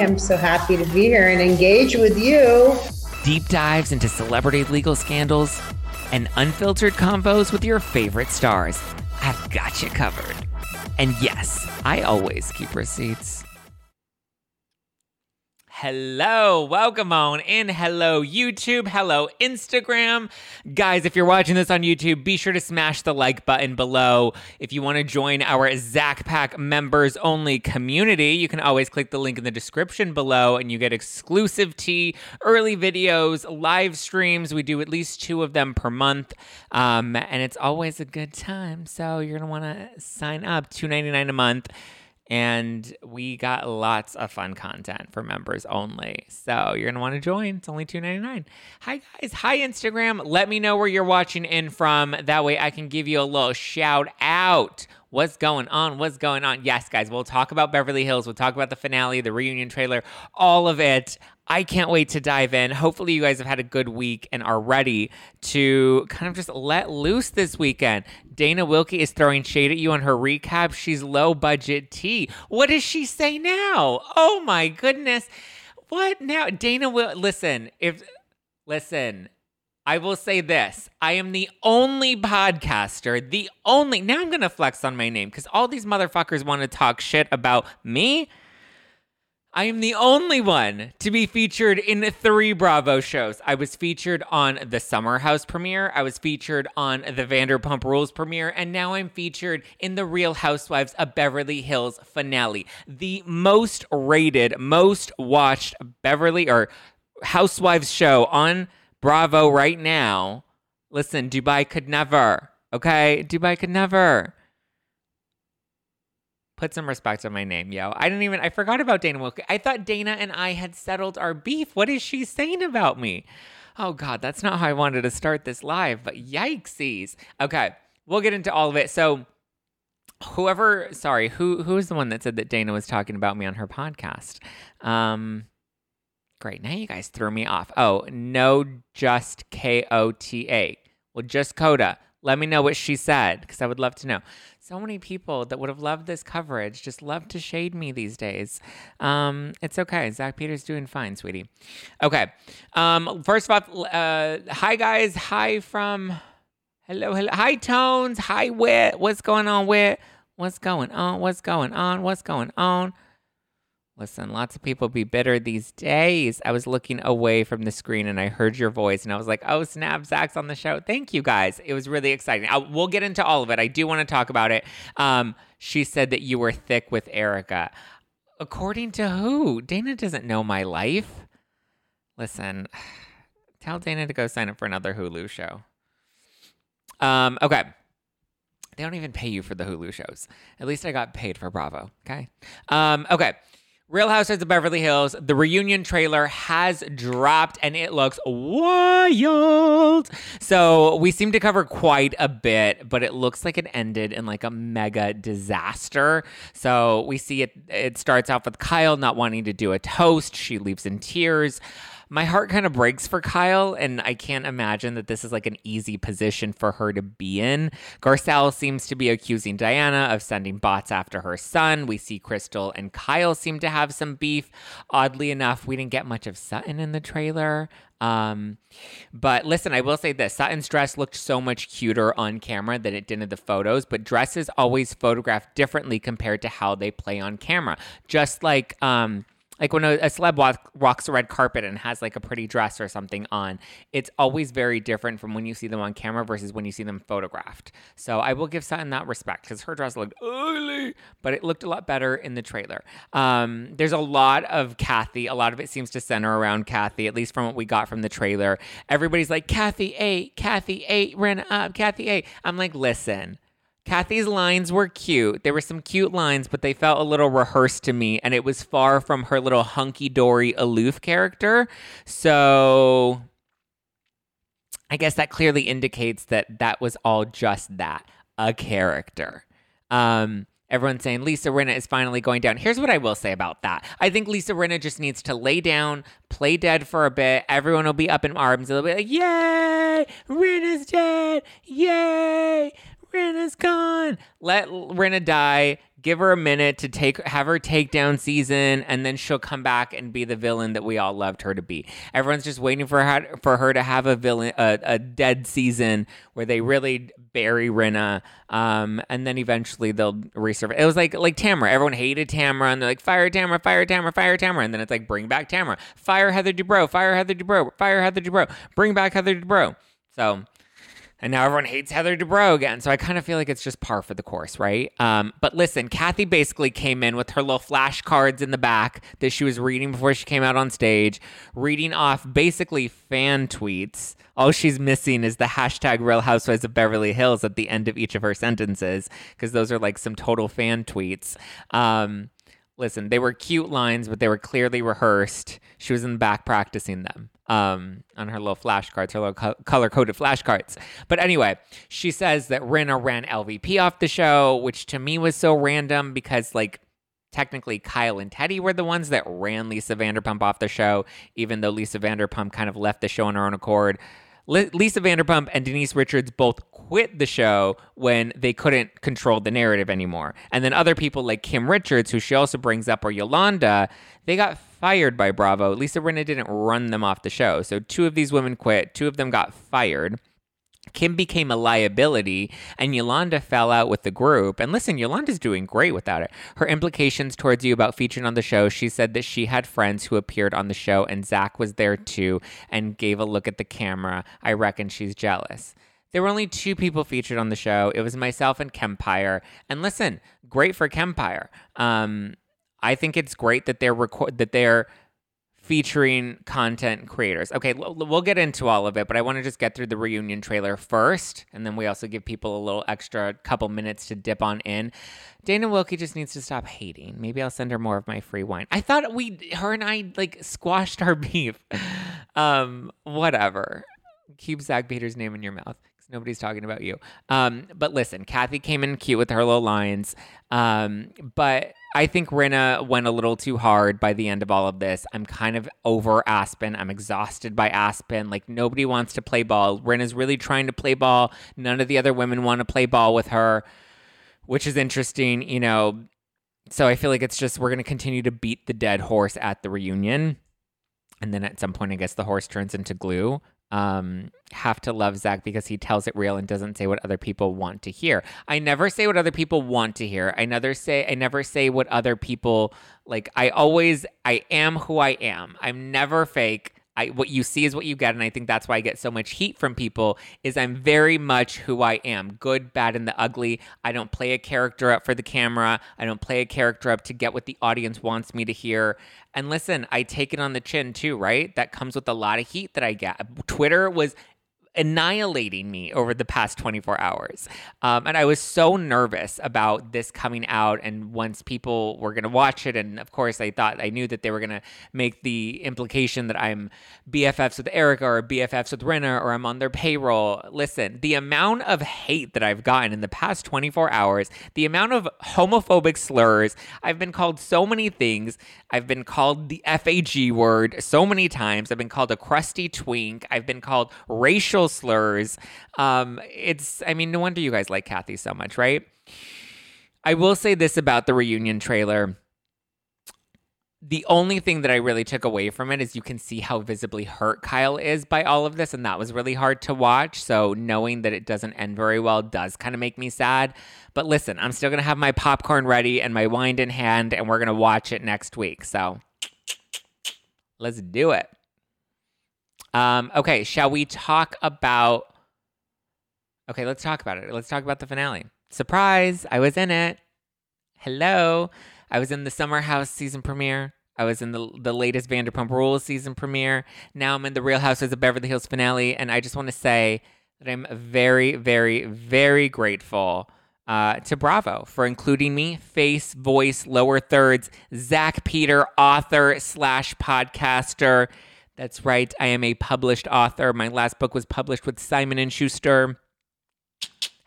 I'm so happy to be here and engage with you. deep dives into celebrity legal scandals, and unfiltered combos with your favorite stars. I've got you covered. And yes, I always keep receipts. Hello, welcome on in. Hello, YouTube. Hello, Instagram. Guys, if you're watching this on YouTube, be sure to smash the like button below. If you want to join our Zach Pack members only community, you can always click the link in the description below and you get exclusive tea, early videos, live streams. We do at least two of them per month. Um, and it's always a good time. So you're going to want to sign up, $2.99 a month and we got lots of fun content for members only. So you're gonna want to join. It's only $2.99. Hi guys, hi Instagram. Let me know where you're watching in from. That way I can give you a little shout out. What's going on? What's going on? Yes, guys, we'll talk about Beverly Hills. We'll talk about the finale, the reunion trailer, all of it. I can't wait to dive in. Hopefully, you guys have had a good week and are ready to kind of just let loose this weekend. Dana Wilkey is throwing shade at you on her recap. She's low budget tea. What does she say now? Oh my goodness. What now? Dana will listen, if listen, I will say this. I am the only podcaster, the only. Now I'm going to flex on my name because all these motherfuckers want to talk shit about me. I am the only one to be featured in three Bravo shows. I was featured on the Summer House premiere, I was featured on the Vanderpump Rules premiere, and now I'm featured in the Real Housewives of Beverly Hills finale. The most rated, most watched Beverly or Housewives show on Bravo right now. Listen, Dubai could never, okay? Dubai could never. Put some respect on my name, yo. I didn't even, I forgot about Dana Wilkey. I thought Dana and I had settled our beef. What is she saying about me? Oh, God, that's not how I wanted to start this live, but yikesies. Okay, we'll get into all of it. So, whoever, sorry, who who was the one that said that Dana was talking about me on her podcast? Um, great. Now you guys threw me off. Oh, no, just K O T A. Well, just Coda. Let me know what she said because I would love to know. So many people that would have loved this coverage just love to shade me these days. Um, it's okay. Zach Peters doing fine, sweetie. Okay. Um, first off, uh, hi guys. Hi from hello, hello. Hi Tones. Hi Wit. What's going on, Wit? What's going on? What's going on? What's going on? Listen, lots of people be bitter these days. I was looking away from the screen and I heard your voice and I was like, oh, snap, Zach's on the show. Thank you guys. It was really exciting. I, we'll get into all of it. I do want to talk about it. Um, she said that you were thick with Erika. According to who? Dana doesn't know my life. Listen, tell Dana to go sign up for another Hulu show. Um, okay. They don't even pay you for the Hulu shows. At least I got paid for Bravo. Okay. Um, okay. Real Housewives of Beverly Hills, the reunion trailer has dropped and it looks wild. So we seem to cover quite a bit, but it looks like it ended in like a mega disaster. So we see it, it starts off with Kyle not wanting to do a toast. She leaves in tears my heart kind of breaks for Kyle, and I can't imagine that this is like an easy position for her to be in. Garcelle seems to be accusing Diana of sending bots after her son. We see Crystal and Kyle seem to have some beef. Oddly enough, we didn't get much of Sutton in the trailer. Um, but listen, I will say this Sutton's dress looked so much cuter on camera than it did in the photos, but dresses always photographed differently compared to how they play on camera. Just like, um, like when a, a celeb walk, walks a red carpet and has like a pretty dress or something on, it's always very different from when you see them on camera versus when you see them photographed. So I will give Sutton that respect because her dress looked ugly, but it looked a lot better in the trailer. Um, there's a lot of Kathy. A lot of it seems to center around Kathy, at least from what we got from the trailer. Everybody's like, Kathy 8, Kathy 8, ran up, Kathy 8. I'm like, listen. Kathy's lines were cute. There were some cute lines, but they felt a little rehearsed to me, and it was far from her little hunky dory aloof character. So I guess that clearly indicates that that was all just that a character. Um, everyone's saying Lisa Rinna is finally going down. Here's what I will say about that. I think Lisa Rinna just needs to lay down, play dead for a bit. Everyone will be up in arms. They'll be like, Yay! Rinna's dead! Yay! Rinna's gone. Let Rinna die. Give her a minute to take have her takedown season, and then she'll come back and be the villain that we all loved her to be. Everyone's just waiting for her for her to have a villain a, a dead season where they really bury Rinna, um, and then eventually they'll resurface. It was like like Tamara. Everyone hated Tamara, and they're like fire Tamara, fire Tamara, fire Tamara, and then it's like bring back Tamara, fire Heather Dubrow, fire Heather Dubrow, fire Heather Dubrow, bring back Heather Dubrow. So and now everyone hates Heather Dubrow again. So I kind of feel like it's just par for the course, right? Um, but listen, Kathy basically came in with her little flashcards in the back that she was reading before she came out on stage, reading off basically fan tweets. All she's missing is the hashtag Real Housewives of Beverly Hills at the end of each of her sentences, because those are like some total fan tweets. Um, listen, they were cute lines, but they were clearly rehearsed. She was in the back practicing them um, on her little flashcards, her little co- color coded flashcards. But anyway, she says that Rinna ran LVP off the show, which to me was so random because, like, technically Kyle and Teddy were the ones that ran Lisa Vanderpump off the show, even though Lisa Vanderpump kind of left the show on her own accord. Lisa Vanderpump and Denise Richards both quit the show when they couldn't control the narrative anymore. And then other people like Kim Richards, who she also brings up, or Yolanda, they got fired by Bravo. Lisa Rinna didn't run them off the show. So two of these women quit, two of them got fired. Kim became a liability and Yolanda fell out with the group. And listen, Yolanda's doing great without it. Her implications towards you about featuring on the show, she said that she had friends who appeared on the show and Zach was there too and gave a look at the camera. I reckon she's jealous. There were only two people featured on the show. It was myself and Kempire. And listen, great for Kempire. Um, I think it's great that they're record that they're featuring content creators. Okay, we'll get into all of it, but I want to just get through the reunion trailer first, and then we also give people a little extra couple minutes to dip on in. Dana Wilkey just needs to stop hating. Maybe I'll send her more of my free wine. I thought we, her and I, like squashed our beef. um, whatever. Keep Zach Peter's name in your mouth. Nobody's talking about you. Um, but listen, Kathy came in cute with her little lines. Um, but I think Rinna went a little too hard by the end of all of this. I'm kind of over Aspen. I'm exhausted by Aspen. Like nobody wants to play ball. Rinna's really trying to play ball. None of the other women want to play ball with her, which is interesting, you know. So I feel like it's just we're going to continue to beat the dead horse at the reunion. And then at some point, I guess the horse turns into glue um, have to love Zach because he tells it real and doesn't say what other people want to hear. I never say what other people want to hear. I never say I never say what other people like. I always I am who I am. I'm never fake. I what you see is what you get, and I think that's why I get so much heat from people. Is I'm very much who I am, good, bad, and the ugly. I don't play a character up for the camera. I don't play a character up to get what the audience wants me to hear. And listen, I take it on the chin too, right? That comes with a lot of heat that I get. Twitter was annihilating me over the past 24 hours. Um, and I was so nervous about this coming out. And once people were going to watch it, and of course, I thought I knew that they were going to make the implication that I'm BFFs with Erika or BFFs with Rinna or I'm on their payroll. Listen, the amount of hate that I've gotten in the past 24 hours, the amount of homophobic slurs, I've been called so many things. I've been called the FAG word so many times. I've been called a crusty twink. I've been called racial racial slurs. Um, it's, I mean, no wonder you guys like Kathy so much, right? I will say this about the reunion trailer. The only thing that I really took away from it is you can see how visibly hurt Kyle is by all of this, and that was really hard to watch. So, knowing that it doesn't end very well does kind of make me sad. But listen, I'm still gonna have my popcorn ready and my wine in hand, and we're gonna watch it next week. So, let's do it. Um, okay, shall we talk about? Okay, let's talk about it. Let's talk about the finale. Surprise! I was in it. Hello, I was in the Summer House season premiere. I was in the the latest Vanderpump Rules season premiere. Now I'm in the Real Housewives of Beverly Hills finale, and I just want to say that I'm very, very, very grateful uh, to Bravo for including me, face, voice, lower thirds, Zach Peter, author slash podcaster. That's right. I am a published author. My last book was published with Simon and Schuster.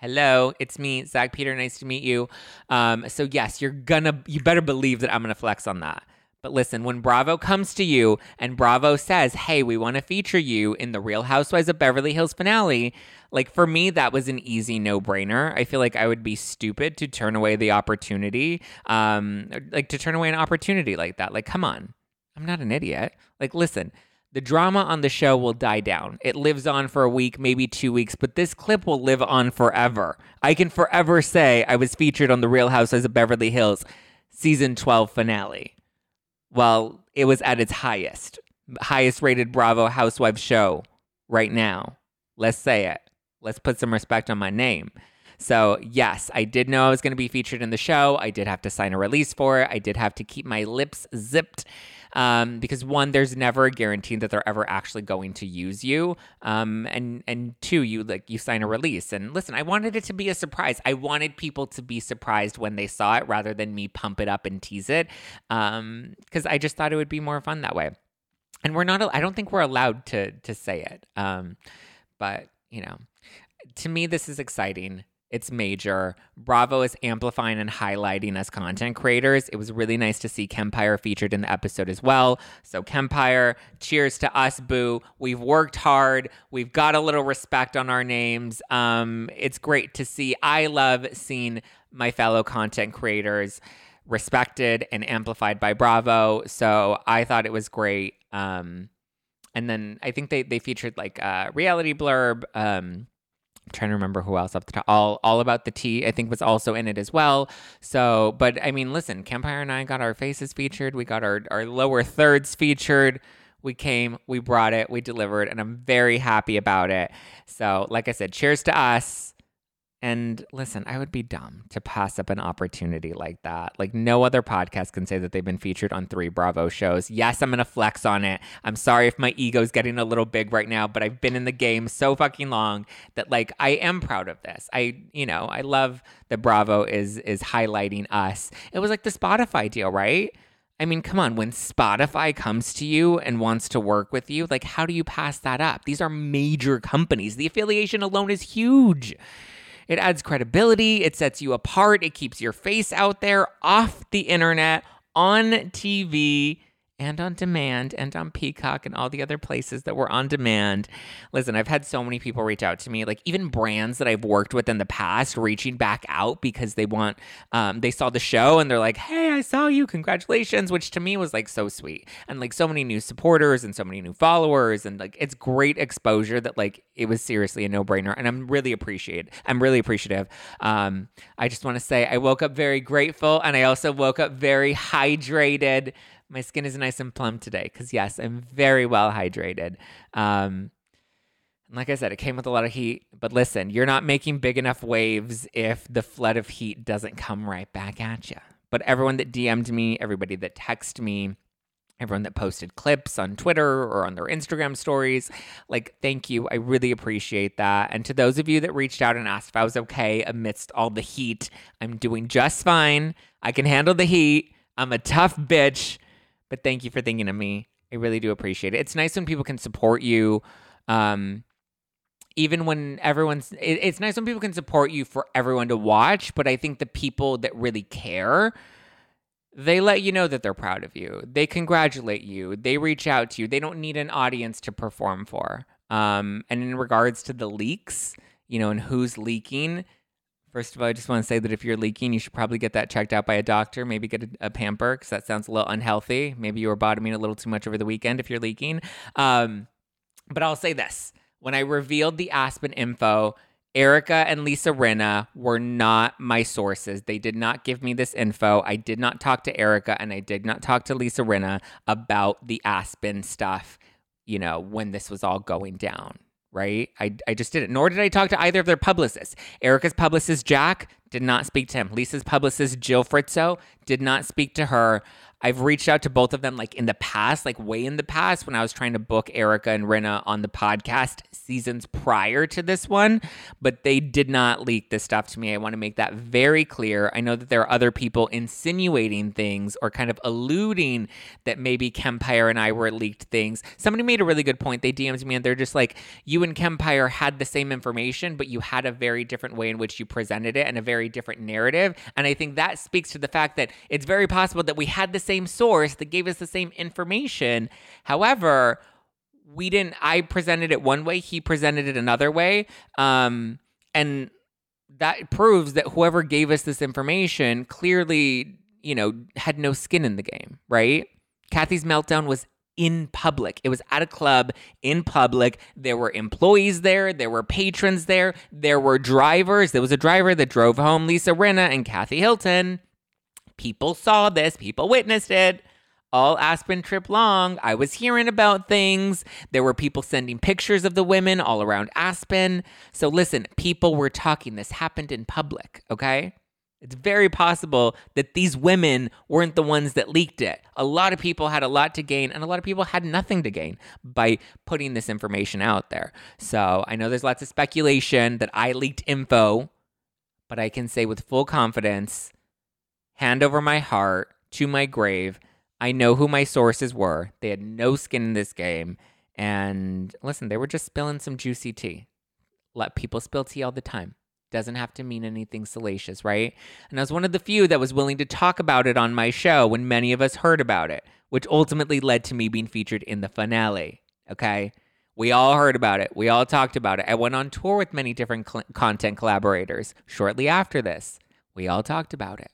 Hello, it's me, Zach Peter. Nice to meet you. Um, so yes, you're gonna, you better believe that I'm gonna flex on that. But listen, when Bravo comes to you and Bravo says, "Hey, we want to feature you in the Real Housewives of Beverly Hills finale," like for me, that was an easy no-brainer. I feel like I would be stupid to turn away the opportunity, um, like to turn away an opportunity like that. Like, come on, I'm not an idiot. Like, listen, the drama on the show will die down. It lives on for a week, maybe two weeks, but this clip will live on forever. I can forever say I was featured on The Real Housewives of Beverly Hills season 12 finale. Well, it was at its highest, highest rated Bravo Housewives show right now. Let's say it. Let's put some respect on my name. So, yes, I did know I was going to be featured in the show. I did have to sign a release for it. I did have to keep my lips zipped um, because one, there's never a guarantee that they're ever actually going to use you, um, and and two, you like you sign a release. And listen, I wanted it to be a surprise. I wanted people to be surprised when they saw it, rather than me pump it up and tease it, because um, I just thought it would be more fun that way. And we're not. I don't think we're allowed to to say it. Um, but you know, to me, this is exciting. It's major. Bravo is amplifying and highlighting us content creators. It was really nice to see Kempire featured in the episode as well. So, Kempire, cheers to us, boo. We've worked hard. We've got a little respect on our names. Um, it's great to see. I love seeing my fellow content creators respected and amplified by Bravo. So, I thought it was great. Um, and then I think they, they featured like a reality blurb. Um, Trying to remember who else off the top. All all about the tea, I think, was also in it as well. So, but I mean, listen, Kempire and I got our faces featured. We got our our lower thirds featured. We came, we brought it, we delivered, and I'm very happy about it. So, like I said, cheers to us. And listen, I would be dumb to pass up an opportunity like that. Like, no other podcast can say that they've been featured on three Bravo shows. Yes, I'm going to flex on it. I'm sorry if my ego's getting a little big right now, but I've been in the game so fucking long that, like, I am proud of this. I, you know, I love that Bravo is is highlighting us. It was like the Spotify deal, right? I mean, come on, when Spotify comes to you and wants to work with you, like, how do you pass that up? These are major companies. The affiliation alone is huge. It adds credibility, it sets you apart, it keeps your face out there off the internet, on TV and on demand and on Peacock and all the other places that were on demand. Listen, I've had so many people reach out to me, like even brands that I've worked with in the past, reaching back out because they want, um, they saw the show and they're like, hey, I saw you, congratulations, which to me was like so sweet. And like so many new supporters and so many new followers. And like it's great exposure that like it was seriously a no brainer. And I'm really appreciated. I'm really appreciative. Um, I just want to say I woke up very grateful and I also woke up very hydrated my skin is nice and plump today because yes, I'm very well hydrated. Um, and like I said, it came with a lot of heat. But listen, you're not making big enough waves if the flood of heat doesn't come right back at you. But everyone that DM'd me, everybody that texted me, everyone that posted clips on Twitter or on their Instagram stories. Like, thank you. I really appreciate that. And to those of you that reached out and asked if I was okay amidst all the heat, I'm doing just fine. I can handle the heat. I'm a tough bitch. But thank you for thinking of me. I really do appreciate it. It's nice when people can support you. Um, even when everyone's, it, it's nice when people can support you for everyone to watch. But I think the people that really care, they let you know that they're proud of you. They congratulate you. They reach out to you. They don't need an audience to perform for. Um, and in regards to the leaks, you know, and who's leaking, First of all, I just want to say that if you're leaking, you should probably get that checked out by a doctor. Maybe get a, a pamper because that sounds a little unhealthy. Maybe you were bottoming a little too much over the weekend if you're leaking. Um, but I'll say this when I revealed the Aspen info, Erika and Lisa Rinna were not my sources. They did not give me this info. I did not talk to Erika and I did not talk to Lisa Rinna about the Aspen stuff, you know, when this was all going down right? I, I just didn't. Nor did I talk to either of their publicists. Erika's publicist, Jack, did not speak to him. Lisa's publicist, Jill Fritzo, did not speak to her. I've reached out to both of them like in the past, like way in the past when I was trying to book Erika and Rinna on the podcast seasons prior to this one, but they did not leak this stuff to me. I want to make that very clear. I know that there are other people insinuating things or kind of alluding that maybe Kempire and I were leaked things. Somebody made a really good point. They DM'd me and they're just like, you and Kempire had the same information, but you had a very different way in which you presented it and a very different narrative. And I think that speaks to the fact that it's very possible that we had the same source that gave us the same information. However, we didn't, I presented it one way, he presented it another way. Um, and that proves that whoever gave us this information clearly, you know, had no skin in the game, right? Kathy's meltdown was in public. It was at a club in public. There were employees there, there were patrons there, there were drivers. There was a driver that drove home Lisa Rinna and Kathy Hilton. People saw this, people witnessed it. All Aspen trip long, I was hearing about things. There were people sending pictures of the women all around Aspen. So listen, people were talking. This happened in public, okay? It's very possible that these women weren't the ones that leaked it. A lot of people had a lot to gain, and a lot of people had nothing to gain by putting this information out there. So I know there's lots of speculation that I leaked info, but I can say with full confidence hand over my heart to my grave. I know who my sources were. They had no skin in this game. And listen, they were just spilling some juicy tea. Let people spill tea all the time. Doesn't have to mean anything salacious, right? And I was one of the few that was willing to talk about it on my show when many of us heard about it, which ultimately led to me being featured in the finale. Okay. We all heard about it. We all talked about it. I went on tour with many different cl- content collaborators shortly after this. We all talked about it.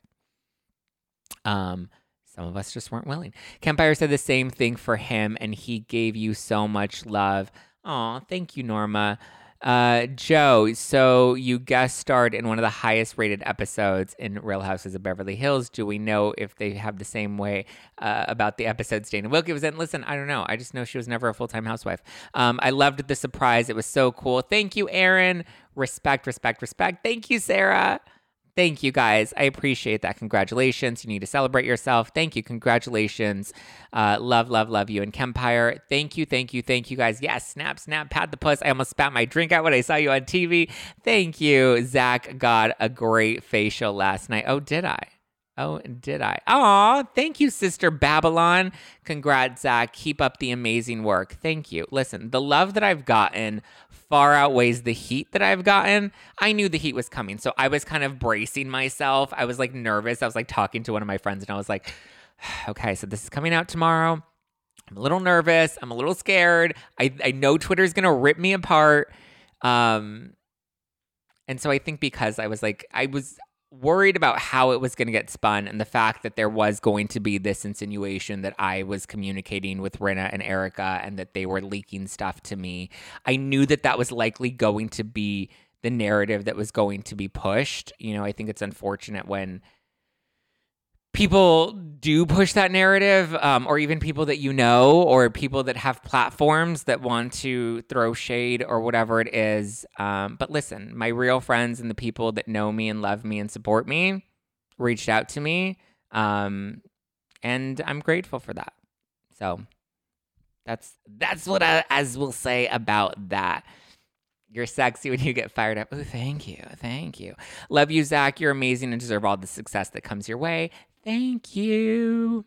Um, some of us just weren't willing. Kempire said the same thing for him, and he gave you so much love. Oh, thank you, Norma. Uh, Joe, so you guest starred in one of the highest rated episodes in Real Houses of Beverly Hills. Do we know if they have the same way uh, about the episodes Dana Wilkey was in? Listen, I don't know. I just know she was never a full time housewife. Um, I loved the surprise. It was so cool. Thank you, Aaron. Respect, respect, respect. Thank you, Sarah. Thank you guys. I appreciate that. Congratulations. You need to celebrate yourself. Thank you. Congratulations. Uh, love, love, love you. And Kempire, thank you, thank you, thank you guys. Yes, snap, snap, pat the puss. I almost spat my drink out when I saw you on TV. Thank you. Zach got a great facial last night. Oh, did I? Oh, did I? Aw, thank you, Sister Babylon. Congrats, Zach. Keep up the amazing work. Thank you. Listen, the love that I've gotten far outweighs the heat that I've gotten. I knew the heat was coming. So I was kind of bracing myself. I was like nervous. I was like talking to one of my friends and I was like, okay, so this is coming out tomorrow. I'm a little nervous. I'm a little scared. I, I know Twitter's going to rip me apart. Um, and so I think because I was like, I was worried about how it was going to get spun and the fact that there was going to be this insinuation that I was communicating with Rinna and Erika and that they were leaking stuff to me. I knew that that was likely going to be the narrative that was going to be pushed. You know, I think it's unfortunate when people do push that narrative, um, or even people that you know, or people that have platforms that want to throw shade or whatever it is. Um, but listen, my real friends and the people that know me and love me and support me reached out to me. Um, and I'm grateful for that. So that's that's what I as we'll say about that. You're sexy when you get fired up. Oh, thank you. Thank you. Love you, Zach. You're amazing and deserve all the success that comes your way. Thank you.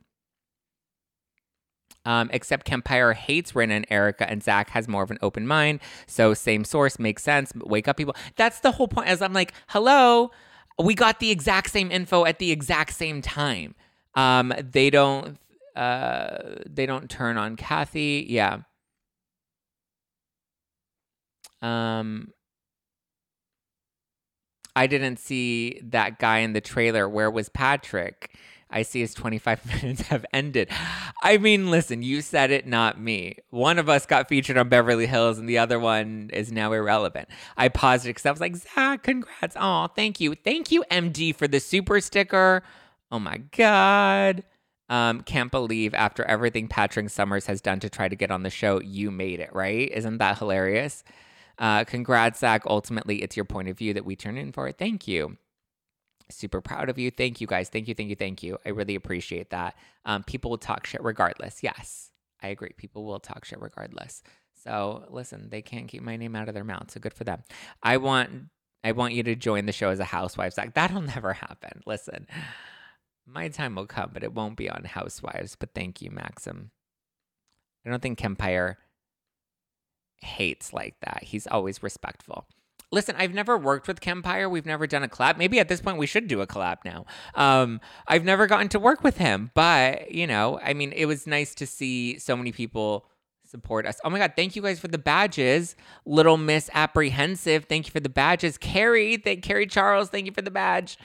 Um, except Kempire hates Rinna and Erika, and Zach has more of an open mind. So same source makes sense. Wake up, people. That's the whole point. As I'm like, hello, we got the exact same info at the exact same time. Um, they don't. Uh, they don't turn on Kathy. Yeah. Um, I didn't see that guy in the trailer. Where was Patrick? I see his 25 minutes have ended. I mean, listen, you said it, not me. One of us got featured on Beverly Hills and the other one is now irrelevant. I paused it because I was like, Zach, congrats. Oh, thank you. Thank you, MD, for the super sticker. Oh my God. Um, can't believe after everything Patrick Summers has done to try to get on the show, you made it, right? Isn't that hilarious? Uh, congrats, Zach. Ultimately, it's your point of view that we turn in for. It. Thank you. Super proud of you. Thank you guys. Thank you, thank you, thank you. I really appreciate that. Um, people will talk shit regardless. Yes, I agree. People will talk shit regardless. So listen, they can't keep my name out of their mouth. So good for them. I want I want you to join the show as a housewives act. That'll never happen. Listen, my time will come, but it won't be on housewives. But thank you, Maxim. I don't think Kempire hates like that. He's always respectful. Listen, I've never worked with Kempire. We've never done a collab. Maybe at this point we should do a collab now. Um, I've never gotten to work with him, but you know, I mean, it was nice to see so many people support us. Oh my God, thank you guys for the badges. Little Miss Apprehensive, thank you for the badges. Carrie, thank Carrie Charles, thank you for the badge.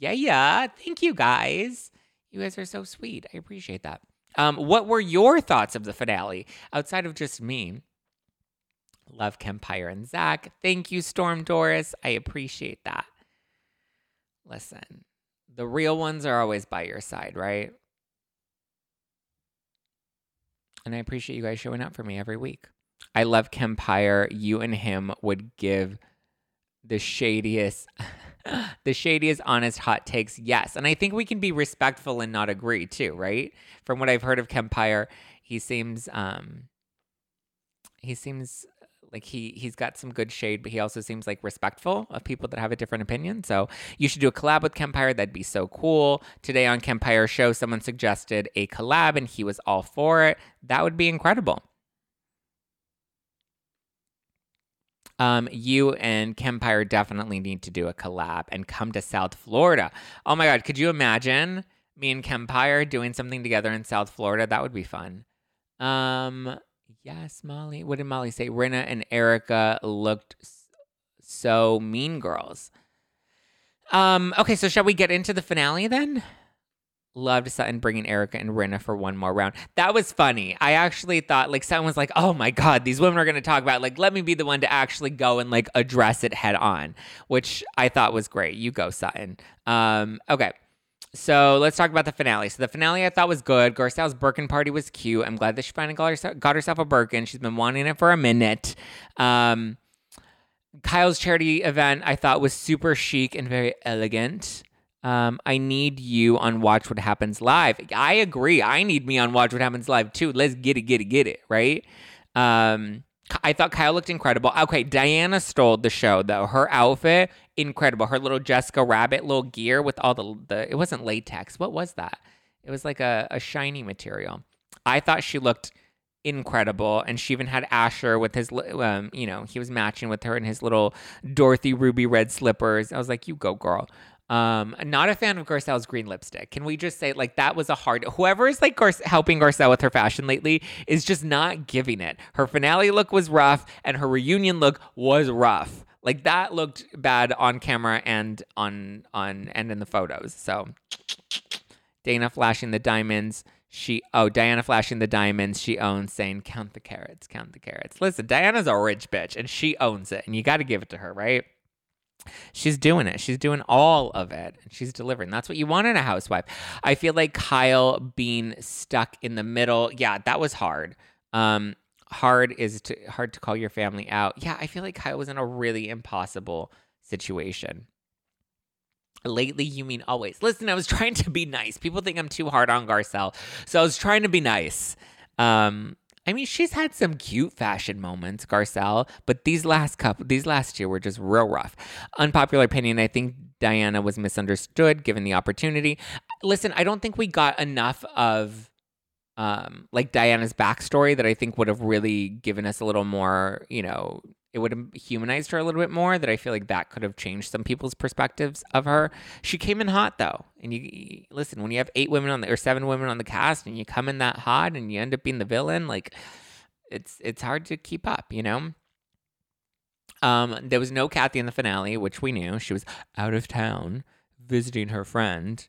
Yeah, yeah. Thank you guys. You guys are so sweet. I appreciate that. Um, what were your thoughts of the finale outside of just me? Love Kempire and Zach. Thank you, Storm Doris. I appreciate that. Listen, the real ones are always by your side, right? And I appreciate you guys showing up for me every week. I love Kempire. You and him would give the shadiest, the shadiest, honest hot takes. Yes. And I think we can be respectful and not agree too, right? From what I've heard of Kempire, he seems, um, he seems like he he's got some good shade, but he also seems like respectful of people that have a different opinion. So you should do a collab with Kempire. That'd be so cool. Today on Kempire Show, someone suggested a collab, and he was all for it. That would be incredible. Um, you and Kempire definitely need to do a collab and come to South Florida. Oh my God, could you imagine me and Kempire doing something together in South Florida? That would be fun. Um, yes, Molly. What did Molly say? Rinna and Erika looked so mean girls. Um, okay, so shall we get into the finale then? Loved Sutton bringing Erika and Rinna for one more round. That was funny. I actually thought like Sutton was like, "Oh my god, these women are going to talk about like let me be the one to actually go and like address it head on," which I thought was great. You go, Sutton. Um, okay. So let's talk about the finale. So the finale I thought was good. Garcelle's Birkin party was cute. I'm glad that she finally got herself, a Birkin. She's been wanting it for a minute. Um, Kyle's charity event I thought was super chic and very elegant. Um, I need you on Watch What Happens Live. I agree. I need me on Watch What Happens Live too. Let's get it, get it, get it, right? Um, I thought Kyle looked incredible. Okay, Diana stole the show though. Her outfit, incredible. Her little Jessica Rabbit little gear with all the, the it wasn't latex. What was that? It was like a, a shiny material. I thought she looked incredible. And she even had Asher with his, um, you know, he was matching with her in his little Dorothy ruby red slippers. I was like, you go, girl. Um, not a fan of Garcelle's green lipstick. Can we just say like that was a hard? Whoever is like Gar- helping Garcelle with her fashion lately is just not giving it. Her finale look was rough, and her reunion look was rough. Like that looked bad on camera and on on and in the photos. So Dana flashing the diamonds. She oh Diana flashing the diamonds. She owns saying count the carrots, count the carrots. Listen, Diana's a rich bitch and she owns it, and you got to give it to her, right? She's doing it. She's doing all of it. And she's delivering. That's what you want in a housewife. I feel like Kyle being stuck in the middle. Yeah, that was hard. Um, hard is to hard to call your family out. Yeah, I feel like Kyle was in a really impossible situation. Lately, you mean always. Listen, I was trying to be nice. People think I'm too hard on Garcelle. So I was trying to be nice. Um, I mean, she's had some cute fashion moments, Garcelle, but these last couple, these last year were just real rough. Unpopular opinion, I think Diana was misunderstood given the opportunity. Listen, I don't think we got enough of um, like Diana's backstory that I think would have really given us a little more, you know, it would have humanized her a little bit more. That I feel like that could have changed some people's perspectives of her. She came in hot though, and you, listen when you have eight women on the or seven women on the cast, and you come in that hot, and you end up being the villain. Like it's it's hard to keep up, you know. Um, there was no Kathy in the finale, which we knew she was out of town visiting her friend.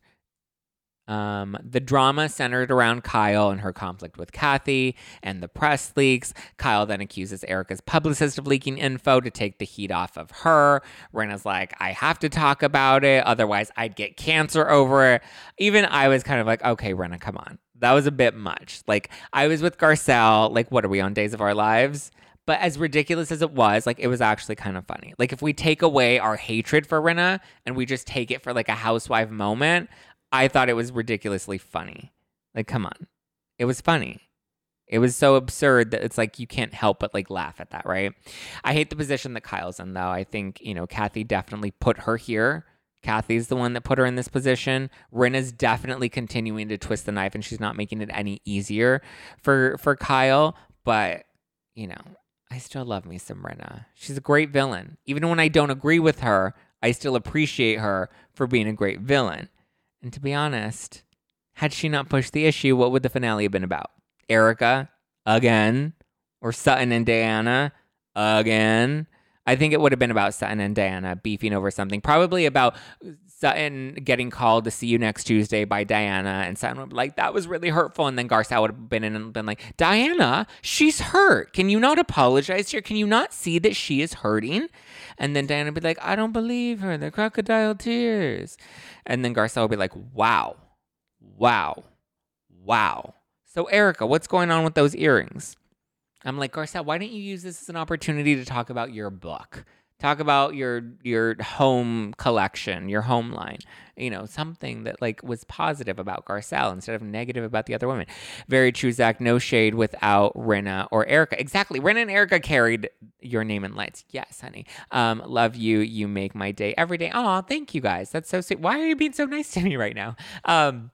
Um, the drama centered around Kyle and her conflict with Kathy and the press leaks. Kyle then accuses Erika's publicist of leaking info to take the heat off of her. Rinna's like, I have to talk about it, otherwise I'd get cancer over it. Even I was kind of like, okay, Rinna, come on. That was a bit much. Like, I was with Garcelle, like, what are we on Days of Our Lives? But as ridiculous as it was, like it was actually kind of funny. Like if we take away our hatred for Rinna and we just take it for like a housewife moment, I thought it was ridiculously funny. Like, come on. It was funny. It was so absurd that it's like you can't help but like laugh at that, right? I hate the position that Kyle's in though. I think, you know, Kathy definitely put her here. Kathy's the one that put her in this position. Rinna's definitely continuing to twist the knife and she's not making it any easier for for Kyle, but you know, I still love me some Rinna. She's a great villain. Even when I don't agree with her, I still appreciate her for being a great villain. And to be honest, had she not pushed the issue, what would the finale have been about? Erika again, or Sutton and Diana again. I think it would have been about Sutton and Diana beefing over something, probably about Sutton getting called to see you next Tuesday by Diana, and Sutton would be like, that was really hurtful. And then Garcelle would have been in and been like, Diana, she's hurt. Can you not apologize to her? Can you not see that she is hurting? And then Diana would be like, I don't believe her. The crocodile tears. And then Garcelle would be like, wow, wow, wow. So, Erika, what's going on with those earrings? I'm like, Garcelle, why don't you use this as an opportunity to talk about your book? Talk about your your home collection, your home line. You know, something that like was positive about Garcelle instead of negative about the other women. Very true, Zach. No shade without Rinna or Erika Exactly. Rinna and Erika carried your name in lights. Yes, honey. Um, love you. You make my day every day. Oh, thank you guys. That's so sweet. Why are you being so nice to me right now? Um,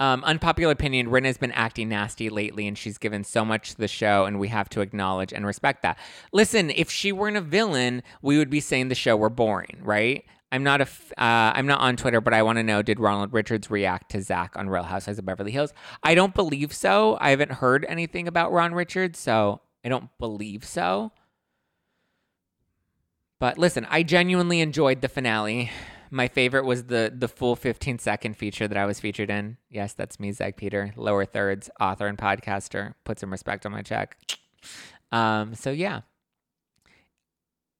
um, unpopular opinion Rinna's been acting nasty lately, and she's given so much to the show, and we have to acknowledge and respect that. Listen, if she weren't a villain, we would be saying the show were boring, right? I'm not a, f- uh, I'm not on Twitter, but I want to know: Did Ronald Richards react to Zach on Real Housewives of Beverly Hills? I don't believe so. I haven't heard anything about Ron Richards, so I don't believe so. But listen, I genuinely enjoyed the finale. My favorite was the the full 15 second feature that I was featured in. Yes, that's me, Zach Peter, lower thirds, author and podcaster. Put some respect on my check. Um, so yeah,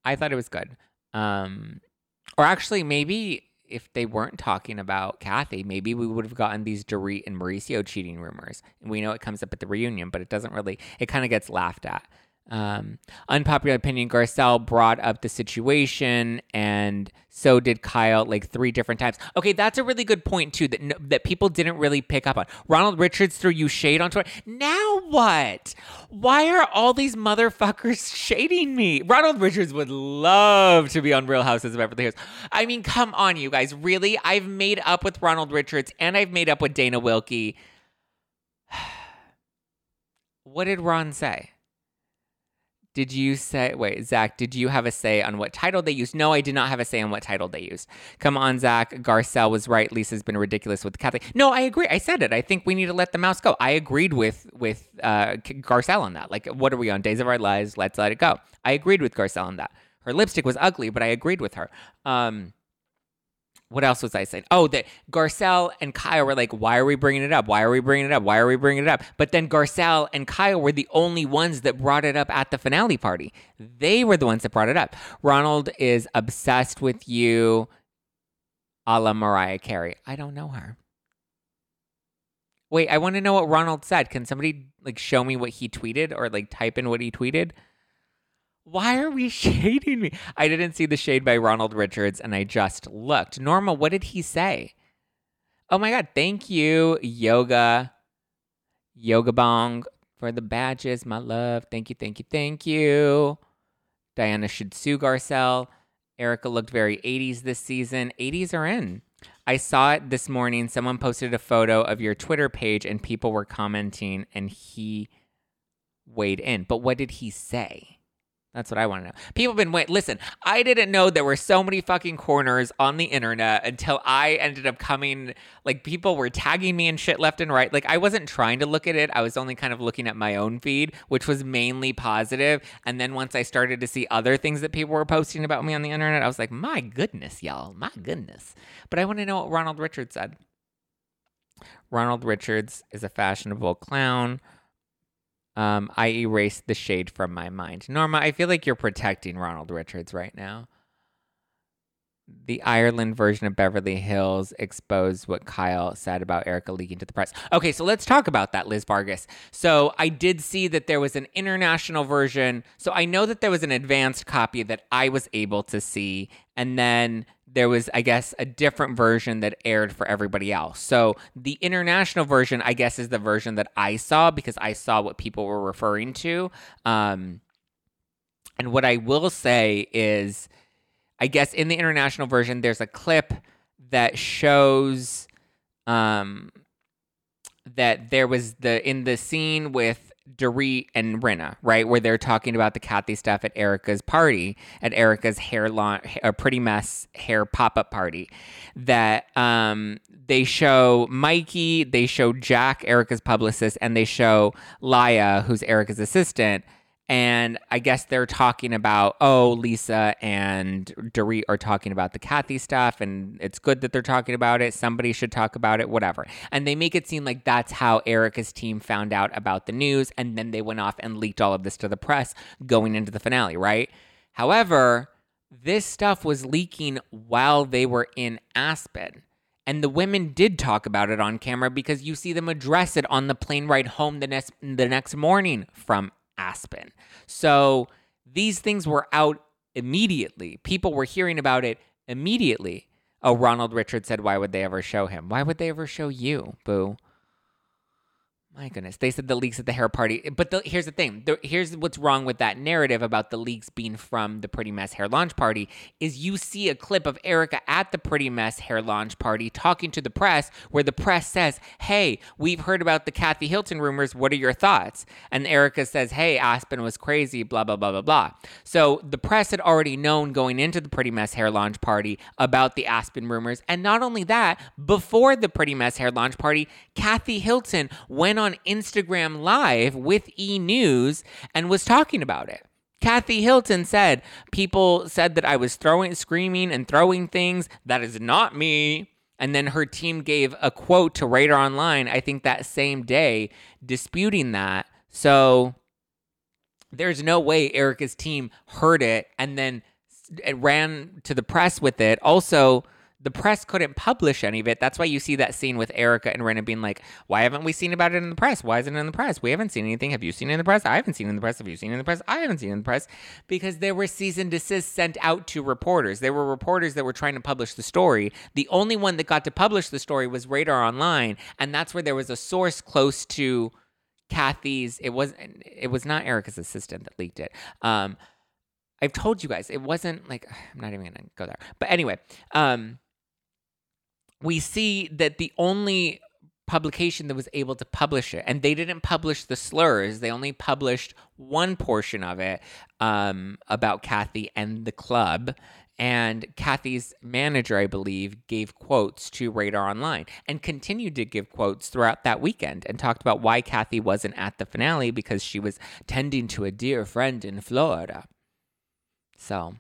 I thought it was good. Um, or actually, maybe if they weren't talking about Kathy, maybe we would have gotten these Dorit and Mauricio cheating rumors. We know it comes up at the reunion, but it doesn't really. It kind of gets laughed at. Um, unpopular opinion Garcelle brought up the situation, and so did Kyle like three different times. Okay, that's a really good point too that that people didn't really pick up on. Ronald Richards threw you shade on Twitter. Now what? Why are all these motherfuckers shading me? Ronald Richards would love to be on Real Houses of Beverly Hills. I mean, come on, you guys. Really? I've made up with Ronald Richards and I've made up with Dana Wilkey. what did Ron say? Did you say, wait, Zach, did you have a say on what title they used? No, I did not have a say on what title they used. Come on, Zach. Garcelle was right. Lisa's been ridiculous with Kathy. No, I agree. I said it. I think we need to let the mouse go. I agreed with with uh, Garcelle on that. Like, what are we on? Days of Our Lives. Let's let it go. I agreed with Garcelle on that. Her lipstick was ugly, but I agreed with her. Um, what else was I saying? Oh, that Garcelle and Kyle were like, why are we bringing it up? Why are we bringing it up? Why are we bringing it up? But then Garcelle and Kyle were the only ones that brought it up at the finale party. They were the ones that brought it up. Ronald is obsessed with you, a la Mariah Carey. I don't know her. Wait, I want to know what Ronald said. Can somebody like show me what he tweeted or like type in what he tweeted? Why are we shading me? I didn't see the shade by Ronald Richards and I just looked. Norma, what did he say? Oh my God, thank you, Yoga, Yoga Bong, for the badges, my love. Thank you, thank you, thank you. Diana sue Garcelle. Erika looked very 80s this season. 80s are in. I saw it this morning. Someone posted a photo of your Twitter page and people were commenting and he weighed in. But what did he say? That's what I want to know. People have been wait. Listen, I didn't know there were so many fucking corners on the internet until I ended up coming. Like people were tagging me and shit left and right. Like I wasn't trying to look at it. I was only kind of looking at my own feed, which was mainly positive. And then once I started to see other things that people were posting about me on the internet, I was like, my goodness, y'all, my goodness. But I want to know what Ronald Richards said. Ronald Richards is a fashionable clown. Um, I erased the shade from my mind. Norma, I feel like you're protecting Ronald Richards right now. The Ireland version of Beverly Hills exposed what Kyle said about Erika leaking to the press. Okay, so let's talk about that, Liz Vargas. So I did see that there was an international version. So I know that there was an advanced copy that I was able to see. And then there was, I guess, a different version that aired for everybody else. So the international version, I guess, is the version that I saw because I saw what people were referring to. Um, and what I will say is, I guess in the international version, there's a clip that shows um, that there was the in the scene with Dorit and Rinna, right, where they're talking about the Kathy stuff at Erika's party, at Erika's hair launch, a pretty mess hair pop up party. That um, they show Mikey, they show Jack, Erika's publicist, and they show Laya, who's Erica's assistant and I guess they're talking about, oh, Lisa and Dorit are talking about the Kathy stuff, and it's good that they're talking about it. Somebody should talk about it, whatever. And they make it seem like that's how Erika's team found out about the news, and then they went off and leaked all of this to the press going into the finale, right? However, this stuff was leaking while they were in Aspen. And the women did talk about it on camera because you see them address it on the plane ride home the next the next morning from Aspen. So these things were out immediately. People were hearing about it immediately. Oh, Ronald Richard said, Why would they ever show him? Why would they ever show you, boo? My goodness. They said the leaks at the hair party. But the, here's the thing. The, here's what's wrong with that narrative about the leaks being from the Pretty Mess hair launch party is you see a clip of Erika at the Pretty Mess hair launch party talking to the press where the press says, "Hey, we've heard about the Kathy Hilton rumors. What are your thoughts?" And Erika says, "Hey, Aspen was crazy, blah blah blah blah blah." So the press had already known going into the Pretty Mess hair launch party about the Aspen rumors, and not only that, before the Pretty Mess hair launch party, Kathy Hilton went on on Instagram Live with E News and was talking about it. Kathy Hilton said, People said that I was throwing, screaming, and throwing things. That is not me. And then her team gave a quote to Radar Online, I think that same day, disputing that. So there's no way Erika's team heard it and then ran to the press with it. Also, the press couldn't publish any of it. That's why you see that scene with Erika and Rinna being like, Why haven't we seen about it in the press? Why isn't it in the press? We haven't seen anything. Have you seen it in the press? I haven't seen it in the press. Have you seen it in the press? I haven't seen it in the press. Because there were cease and desist sent out to reporters. There were reporters that were trying to publish the story. The only one that got to publish the story was Radar Online. And that's where there was a source close to Kathy's. It was it was not Erika's assistant that leaked it. Um, I've told you guys, it wasn't like I'm not even gonna go there. But anyway, um, we see that the only publication that was able to publish it, and they didn't publish the slurs, they only published one portion of it um, about Kathy and the club. And Kathy's manager, I believe, gave quotes to Radar Online and continued to give quotes throughout that weekend and talked about why Kathy wasn't at the finale because she was tending to a dear friend in Florida. So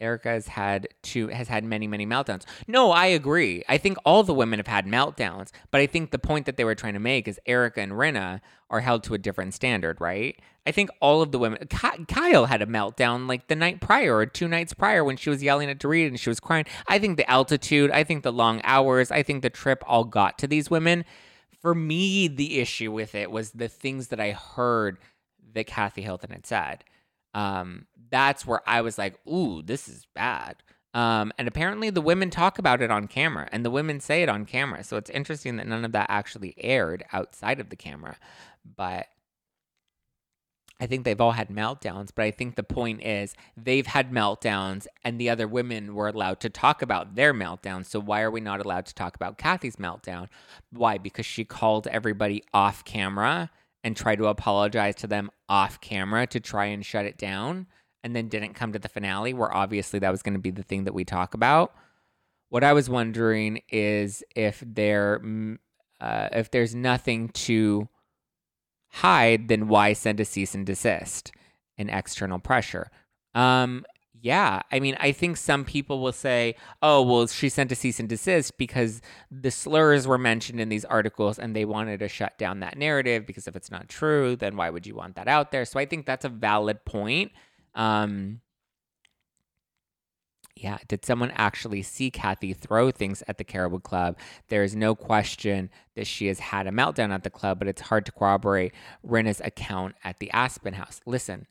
Erika has had two has had many many meltdowns. No, I agree. I think all the women have had meltdowns, but I think the point that they were trying to make is Erika and Rinna are held to a different standard, right? I think all of the women Kyle had a meltdown like the night prior or two nights prior when she was yelling at Dorit and she was crying. I think the altitude, I think the long hours, I think the trip all got to these women. For me, the issue with it was the things that I heard that Kathy Hilton had said. Um, that's where I was like, ooh, this is bad. Um, and apparently the women talk about it on camera and the women say it on camera. So it's interesting that none of that actually aired outside of the camera. But I think they've all had meltdowns. But I think the point is they've had meltdowns and the other women were allowed to talk about their meltdowns. So why are we not allowed to talk about Kathy's meltdown? Why? Because she called everybody off camera and tried to apologize to them off camera to try and shut it down and then didn't come to the finale, where obviously that was going to be the thing that we talk about. What I was wondering is if there, uh, if there's nothing to hide, then why send a cease and desist and external pressure? Um, yeah, I mean, I think some people will say, "Oh, well, she sent a cease and desist because the slurs were mentioned in these articles, and they wanted to shut down that narrative because if it's not true, then why would you want that out there?" So I think that's a valid point. Um, Yeah, did someone actually see Kathy throw things at the Caribou Club? There is no question that she has had a meltdown at the club, but it's hard to corroborate Rinna's account at the Aspen House. Listen,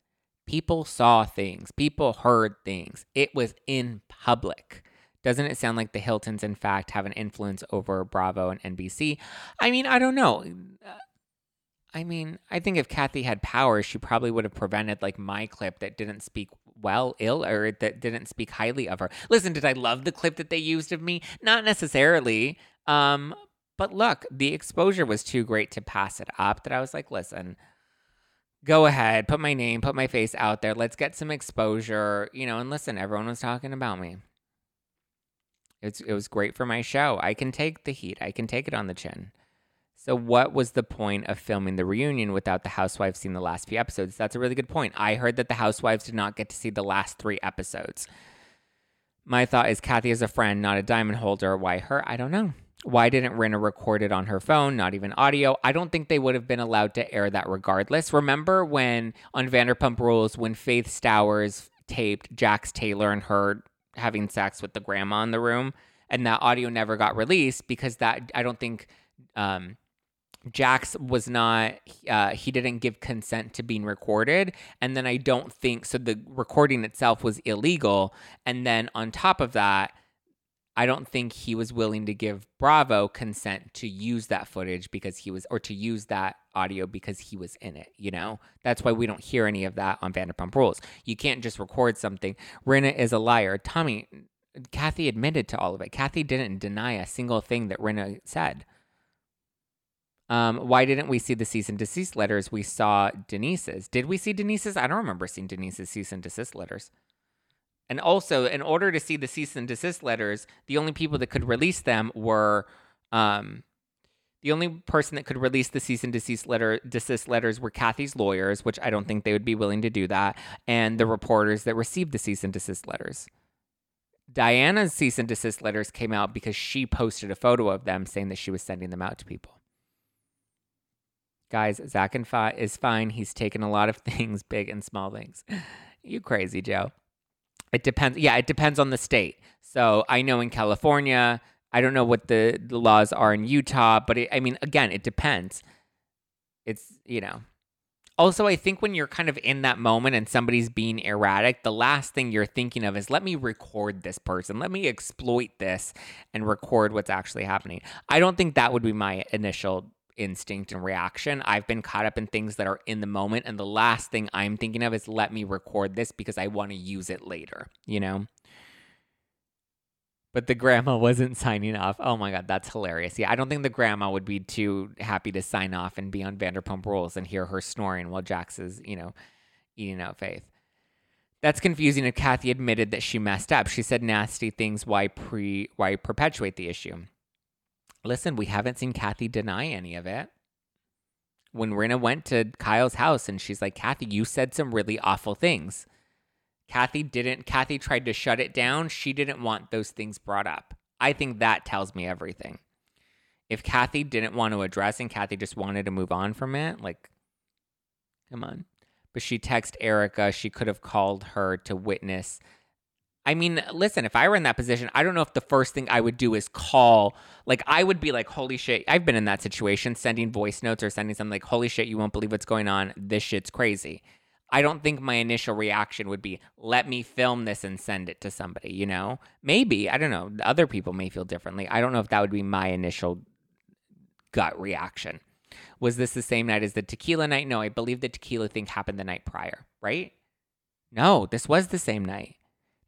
people saw things, people heard things. It was in public. Doesn't it sound like the Hiltons, in fact, have an influence over Bravo and NBC? I mean, I don't know. I mean, I think if Kathy had power, she probably would have prevented like my clip that didn't speak well, ill, or that didn't speak highly of her. Listen, did I love the clip that they used of me? Not necessarily. Um, but look, the exposure was too great to pass it up that I was like, listen, go ahead, put my name, put my face out there. Let's get some exposure, you know, and listen, everyone was talking about me. It's, it was great for my show. I can take the heat. I can take it on the chin. So, what was the point of filming the reunion without the housewives seeing the last few episodes? That's a really good point. I heard that the housewives did not get to see the last three episodes. My thought is Kathy is a friend, not a diamond holder. Why her? I don't know. Why didn't Rinna record it on her phone, not even audio? I don't think they would have been allowed to air that regardless. Remember when on Vanderpump Rules, when Faith Stowers taped Jax Taylor and her having sex with the grandma in the room, and that audio never got released because that I don't think um, Jax was not, uh, he didn't give consent to being recorded. And then I don't think, so the recording itself was illegal. And then on top of that, I don't think he was willing to give Bravo consent to use that footage because he was, or to use that audio because he was in it, you know? That's why we don't hear any of that on Vanderpump Rules. You can't just record something. Rinna is a liar. Tommy, Kathy admitted to all of it. Kathy didn't deny a single thing that Rinna said. Um, why didn't we see the cease and desist letters? We saw Denise's. Did we see Denise's? I don't remember seeing Denise's cease and desist letters. And also, in order to see the cease and desist letters, the only people that could release them were um, the only person that could release the cease and desist letter desist letters were Kathy's lawyers, which I don't think they would be willing to do that, and the reporters that received the cease and desist letters. Diana's cease and desist letters came out because she posted a photo of them saying that she was sending them out to people. Guys, Zach and Fi is fine. He's taken a lot of things, big and small things. you crazy, Joe. It depends. Yeah, it depends on the state. So I know in California, I don't know what the, the laws are in Utah, but it, I mean, again, it depends. It's, you know. Also, I think when you're kind of in that moment and somebody's being erratic, the last thing you're thinking of is let me record this person. Let me exploit this and record what's actually happening. I don't think that would be my initial instinct and reaction. I've been caught up in things that are in the moment. And the last thing I'm thinking of is let me record this because I want to use it later, you know? But the grandma wasn't signing off. Oh my God, that's hilarious. Yeah, I don't think the grandma would be too happy to sign off and be on Vanderpump Rules and hear her snoring while Jax is, you know, eating out Faith. That's confusing if Kathy admitted that she messed up. She said nasty things. Why pre why perpetuate the issue? Listen, we haven't seen Kathy deny any of it. When Rinna went to Kyle's house and she's like, Kathy, you said some really awful things. Kathy didn't, Kathy tried to shut it down. She didn't want those things brought up. I think that tells me everything. If Kathy didn't want to address and Kathy just wanted to move on from it, like, come on. But she texted Erika. She could have called her to witness I mean, listen, if I were in that position, I don't know if the first thing I would do is call. Like, I would be like, holy shit. I've been in that situation, sending voice notes or sending something like, holy shit, you won't believe what's going on. This shit's crazy. I don't think my initial reaction would be, let me film this and send it to somebody, you know? Maybe. I don't know. Other people may feel differently. I don't know if that would be my initial gut reaction. Was this the same night as the tequila night? No, I believe the tequila thing happened the night prior, right? No, this was the same night.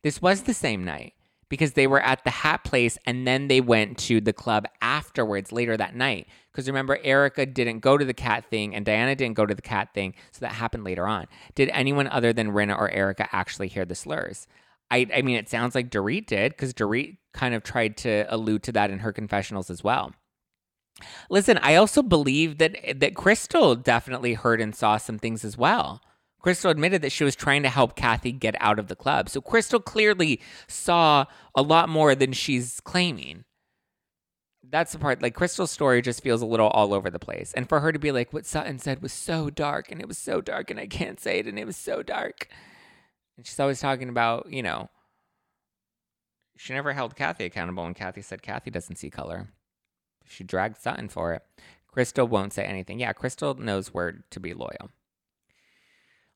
This was the same night because they were at the hat place and then they went to the club afterwards later that night. Because remember, Erika didn't go to the cat thing and Diana didn't go to the cat thing. So that happened later on. Did anyone other than Rinna or Erika actually hear the slurs? I, I mean, it sounds like Dorit did because Dorit kind of tried to allude to that in her confessionals as well. Listen, I also believe that that Crystal definitely heard and saw some things as well. Crystal admitted that she was trying to help Kathy get out of the club. So Crystal clearly saw a lot more than she's claiming. That's the part, like, Crystal's story just feels a little all over the place. And for her to be like, what Sutton said was so dark, and it was so dark, and I can't say it, and it was so dark. And she's always talking about, you know, she never held Kathy accountable, and Kathy said Kathy doesn't see color. She dragged Sutton for it. Crystal won't say anything. Yeah, Crystal knows where to be loyal.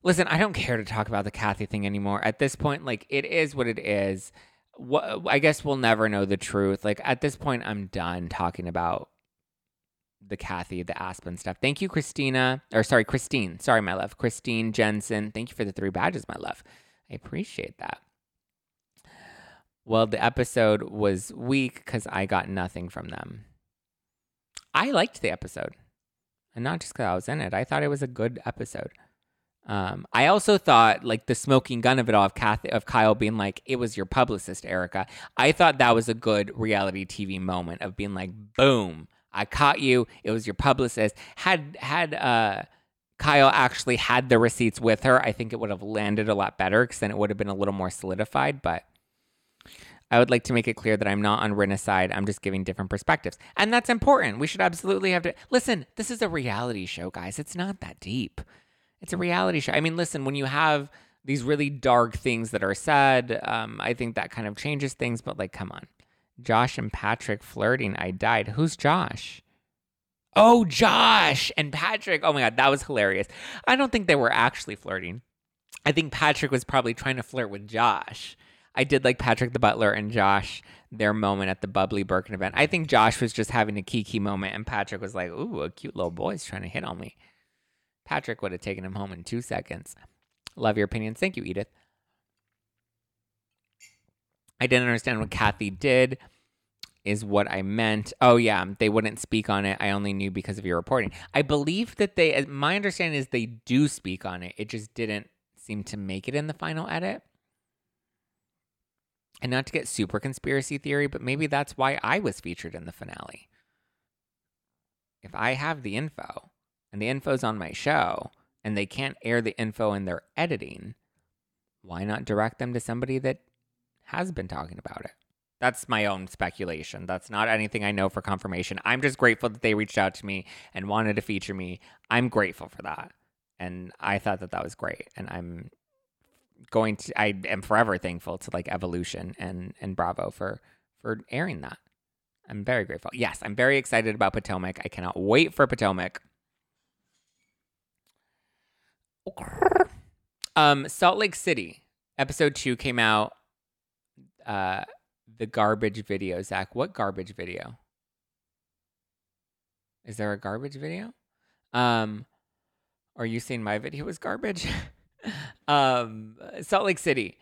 Listen, I don't care to talk about the Kathy thing anymore. At this point, like it is what it is. What I guess we'll never know the truth. Like at this point, I'm done talking about the Kathy, the Aspen stuff. Thank you, Christina, or sorry, Christine. Sorry, my love, Christine Jensen. Thank you for the three badges, my love. I appreciate that. Well, the episode was weak because I got nothing from them. I liked the episode, and not just because I was in it. I thought it was a good episode. Um, I also thought like the smoking gun of it all of Kathy of Kyle being like, it was your publicist, Erika. I thought that was a good reality TV moment of being like, boom, I caught you. It was your publicist. Had had uh Kyle actually had the receipts with her, I think it would have landed a lot better because then it would have been a little more solidified. But I would like to make it clear that I'm not on Rinna's side. I'm just giving different perspectives. And that's important. We should absolutely have to listen. This is a reality show, guys. It's not that deep. It's a reality show. I mean, listen, when you have these really dark things that are said, um, I think that kind of changes things. But like, come on. Josh and Patrick flirting. I died. Who's Josh? Oh, Josh and Patrick. Oh my God, that was hilarious. I don't think they were actually flirting. I think Patrick was probably trying to flirt with Josh. I did like Patrick the Butler and Josh, their moment at the Bubbly Birkin event. I think Josh was just having a kiki moment, and Patrick was like, Ooh, a cute little boy's trying to hit on me. Patrick would have taken him home in two seconds. Love your opinions. Thank you, Edith. I didn't understand what Kathy did, is what I meant. Oh, yeah, they wouldn't speak on it. I only knew because of your reporting. I believe that they, uh, my understanding is they do speak on it. It just didn't seem to make it in the final edit. And not to get super conspiracy theory, but maybe that's why I was featured in the finale. If I have the info and the info's on my show and they can't air the info in their editing, why not direct them to somebody that has been talking about it. That's my own speculation. That's not anything I know for confirmation. I'm just grateful that they reached out to me and wanted to feature me. I'm grateful for that. And I thought that that was great. And I'm going to I am forever thankful to like Evolution and and Bravo for for airing that. I'm very grateful. Yes, I'm very excited about Potomac. I cannot wait for Potomac. Um Salt Lake City episode 2 came out uh, the garbage video, Zach. What garbage video? Is there a garbage video? Um, are you saying my video was garbage? um, Salt Lake City.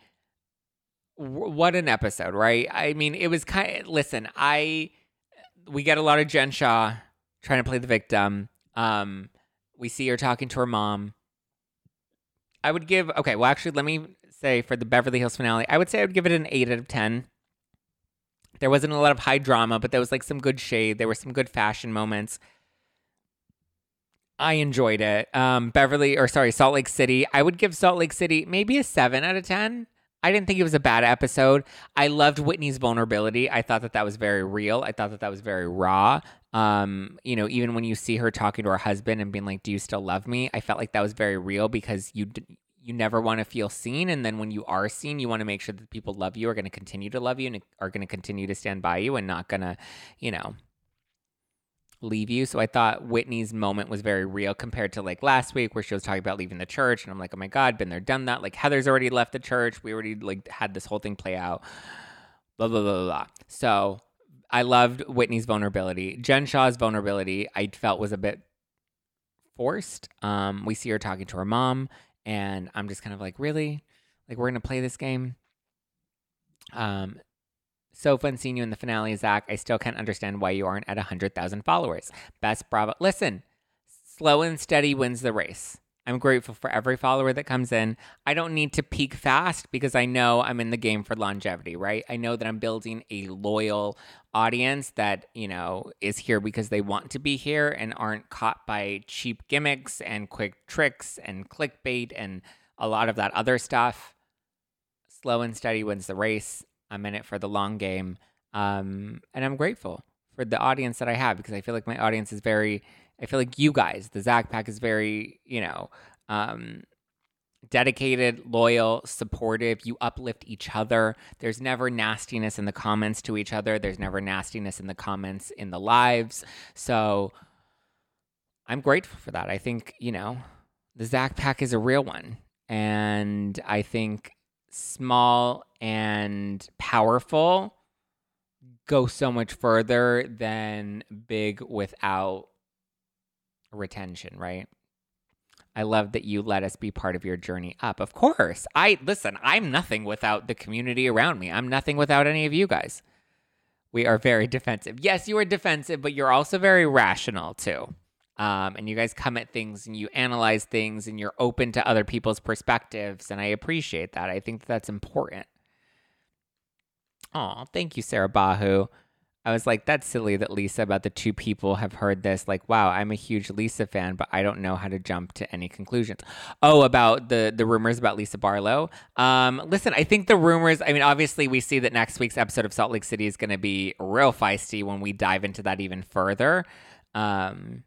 W- what an episode, right? I mean, it was kind. Of, listen, I we get a lot of Jen Shah trying to play the victim. Um, we see her talking to her mom. I would give okay. Well, actually, let me say for the Beverly Hills finale, I would say I would give it an 8 out of 10. There wasn't a lot of high drama, but there was like some good shade. There were some good fashion moments. I enjoyed it. Um, Beverly, or sorry, Salt Lake City. I would give Salt Lake City maybe a 7 out of 10. I didn't think it was a bad episode. I loved Whitney's vulnerability. I thought that that was very real. I thought that that was very raw. Um, you know, even when you see her talking to her husband and being like, "Do you still love me?" I felt like that was very real because you you never want to feel seen and then when you are seen you want to make sure that people love you are going to continue to love you and are going to continue to stand by you and not going to you know leave you. So i thought whitney's moment was very real compared to like last week where she was talking about leaving the church. And i'm like oh my god been there done that. Like heather's already left the church. We already like had this whole thing play out. Blah blah blah blah, so i loved whitney's vulnerability. Jen Shah's vulnerability i felt was a bit forced. Um we see her talking to her mom and I'm just kind of like, really? Like we're gonna play this game? Um, so fun seeing you in the finale, Zach. I still can't understand why you aren't at hundred thousand followers. Best Bravo. Listen, slow and steady wins the race. I'm grateful for every follower that comes in. I don't need to peak fast because I know I'm in the game for longevity, right? I know that I'm building a loyal audience that, you know, is here because they want to be here and aren't caught by cheap gimmicks and quick tricks and clickbait and a lot of that other stuff. Slow and steady wins the race. I'm in it for the long game. Um, and I'm grateful for the audience that I have because I feel like my audience is very I feel like you guys, the Zach Pack is very, you know, um, dedicated, loyal, supportive. You uplift each other. There's never nastiness in the comments to each other. There's never nastiness in the comments in the lives. So I'm grateful for that. I think, you know, the Zach pack is a real one. And I think small and powerful go so much further than big without retention, right? I love that you let us be part of your journey up. Of course. I listen, I'm nothing without the community around me. I'm nothing without any of you guys. We are very defensive. Yes, you are defensive, but you're also very rational too. Um, and you guys come at things and you analyze things and you're open to other people's perspectives. And I appreciate that. I think that that's important. Oh, thank you, Sarah Bahu. I was like, that's silly that Lisa about the two people have heard this. Like, wow, I'm a huge Lisa fan, but I don't know how to jump to any conclusions. Oh, about the the rumors about Lisa Barlow. Um, listen, I think the rumors. I mean, obviously, we see that next week's episode of Salt Lake City is going to be real feisty when we dive into that even further. Um,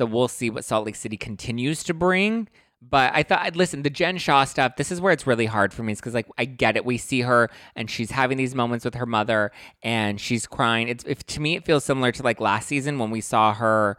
so we'll see what Salt Lake City continues to bring. But I thought, listen, the Jen Shah stuff, this is where it's really hard for me. Is because, like, I get it. We see her and she's having these moments with her mother and she's crying. It's, if to me, it feels similar to like last season when we saw her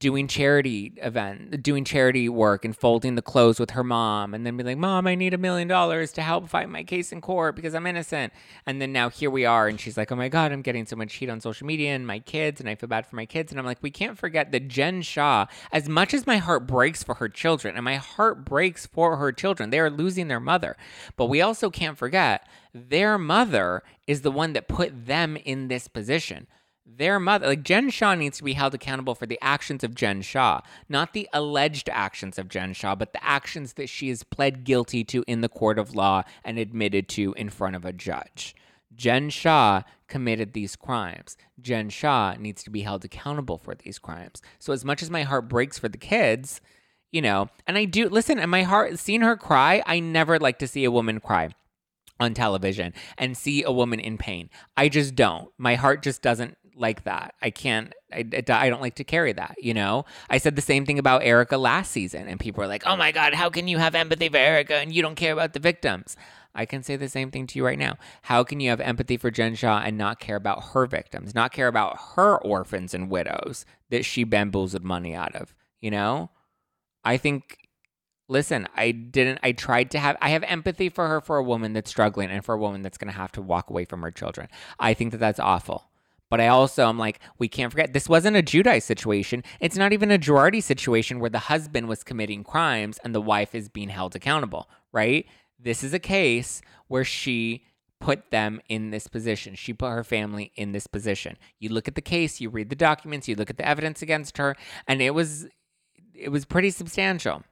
doing charity event, doing charity work and folding the clothes with her mom and then be like, "Mom, I need a million dollars to help fight my case in court because I'm innocent." And then now here we are and she's like, "Oh my god, I'm getting so much heat on social media and my kids and I feel bad for my kids." And I'm like, "We can't forget that Jen Shah, as much as my heart breaks for her children and my heart breaks for her children, they are losing their mother. But we also can't forget their mother is the one that put them in this position their mother, like Jen Shah needs to be held accountable for the actions of Jen Shah, not the alleged actions of Jen Shah, but the actions that she has pled guilty to in the court of law and admitted to in front of a judge. Jen Shah committed these crimes. Jen Shah needs to be held accountable for these crimes. So, as much as my heart breaks for the kids, you know, and I do listen, and my heart, seeing her cry, I never like to see a woman cry on television and see a woman in pain. I just don't. My heart just doesn't like that. I can't, I, I don't like to carry that, you know? I said the same thing about Erika last season, and people were like, oh my God, how can you have empathy for Erika and you don't care about the victims? I can say the same thing to you right now. How can you have empathy for Jen Shah and not care about her victims, not care about her orphans and widows that she bamboozled money out of, you know? I think listen, I didn't, I tried to have, I have empathy for her for a woman that's struggling and for a woman that's going to have to walk away from her children. I think that that's awful. But I also am like, we can't forget this wasn't a Giudice situation. It's not even a Girardi situation where the husband was committing crimes and the wife is being held accountable, right? This is a case where she put them in this position. She put her family in this position. You look at the case, you read the documents, you look at the evidence against her, and it was it was pretty substantial.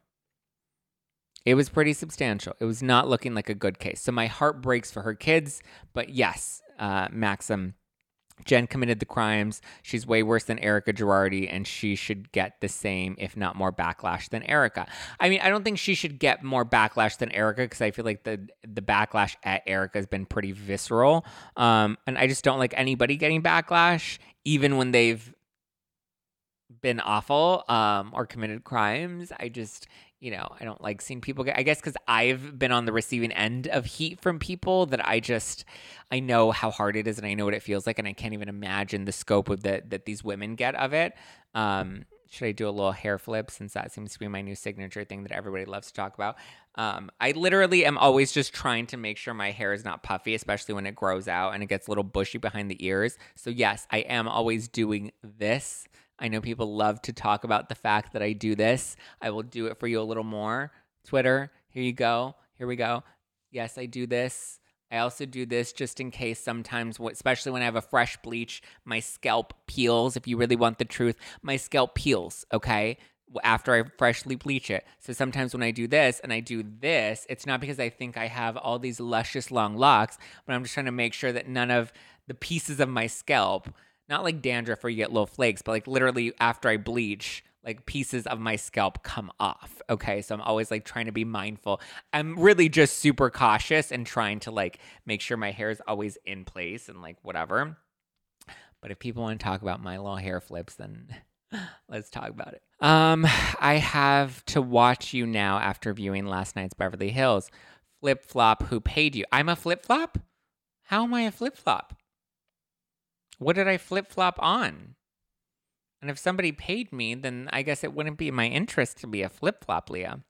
It was pretty substantial. It was not looking like a good case. So my heart breaks for her kids, but yes, uh, Maxim Jen committed the crimes. She's way worse than Erika Girardi, and she should get the same, if not more, backlash than Erika. I mean, I don't think she should get more backlash than Erika because I feel like the the backlash at Erika has been pretty visceral. Um, and I just don't like anybody getting backlash, even when they've been awful um, or committed crimes. I just you know, I don't like seeing people get, I guess because I've been on the receiving end of heat from people that I just, I know how hard it is and I know what it feels like and I can't even imagine the scope of the, that these women get of it. Um, should I do a little hair flip since that seems to be my new signature thing that everybody loves to talk about? Um, I literally am always just trying to make sure my hair is not puffy, especially when it grows out and it gets a little bushy behind the ears. So, yes, I am always doing this. I know people love to talk about the fact that I do this. I will do it for you a little more. Twitter, here you go. Here we go. Yes, I do this. I also do this just in case sometimes, especially when I have a fresh bleach, my scalp peels. If you really want the truth, my scalp peels, okay? After I freshly bleach it. So sometimes when I do this and I do this, it's not because I think I have all these luscious long locks, but I'm just trying to make sure that none of the pieces of my scalp not like dandruff where you get little flakes, but like literally after I bleach, like pieces of my scalp come off. Okay. So I'm always like trying to be mindful. I'm really just super cautious and trying to like make sure my hair is always in place and like whatever. But if people want to talk about my little hair flips, then Let's talk about it. Um, I have to watch you now after viewing last night's Beverly Hills. Flip flop, who paid you? I'm a flip flop? How am I a flip flop? What did I flip flop on? And if somebody paid me, then I guess it wouldn't be in my interest to be a flip flop, Leah.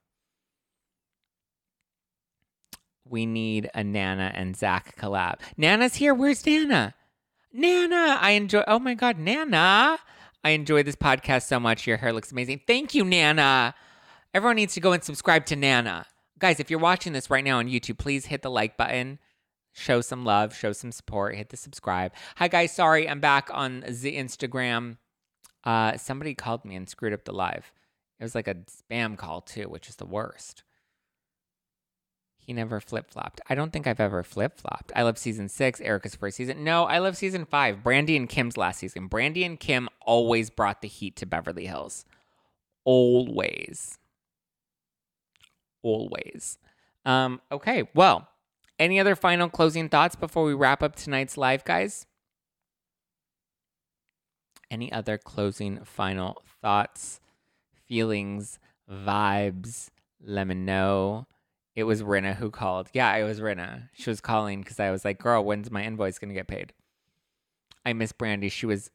We need a Nana and Zach collab. Nana's here. Where's Nana? Nana, I enjoy. Oh my God, Nana. I enjoy this podcast so much. Your hair looks amazing. Thank you, Nana. Everyone needs to go and subscribe to Nana. Guys, if you're watching this right now on YouTube, please hit the like button. Show some love, show some support, hit the subscribe. Hi, guys. Sorry, I'm back on the Instagram. Uh, somebody called me and screwed up the live. It was like a spam call, too, which is the worst. He never flip flopped. I don't think I've ever flip flopped. I love season six, Erika's first season. No, I love season five, Brandi and Kim's last season. Brandi and Kim always brought the heat to Beverly Hills. Always. Always. Um, okay, well, any other final closing thoughts before we wrap up tonight's live, guys? Any other closing final thoughts, feelings, vibes? Let me know. It was Rinna who called. Yeah, it was Rinna. She was calling because I was like, girl, when's my invoice going to get paid? I miss Brandi. She was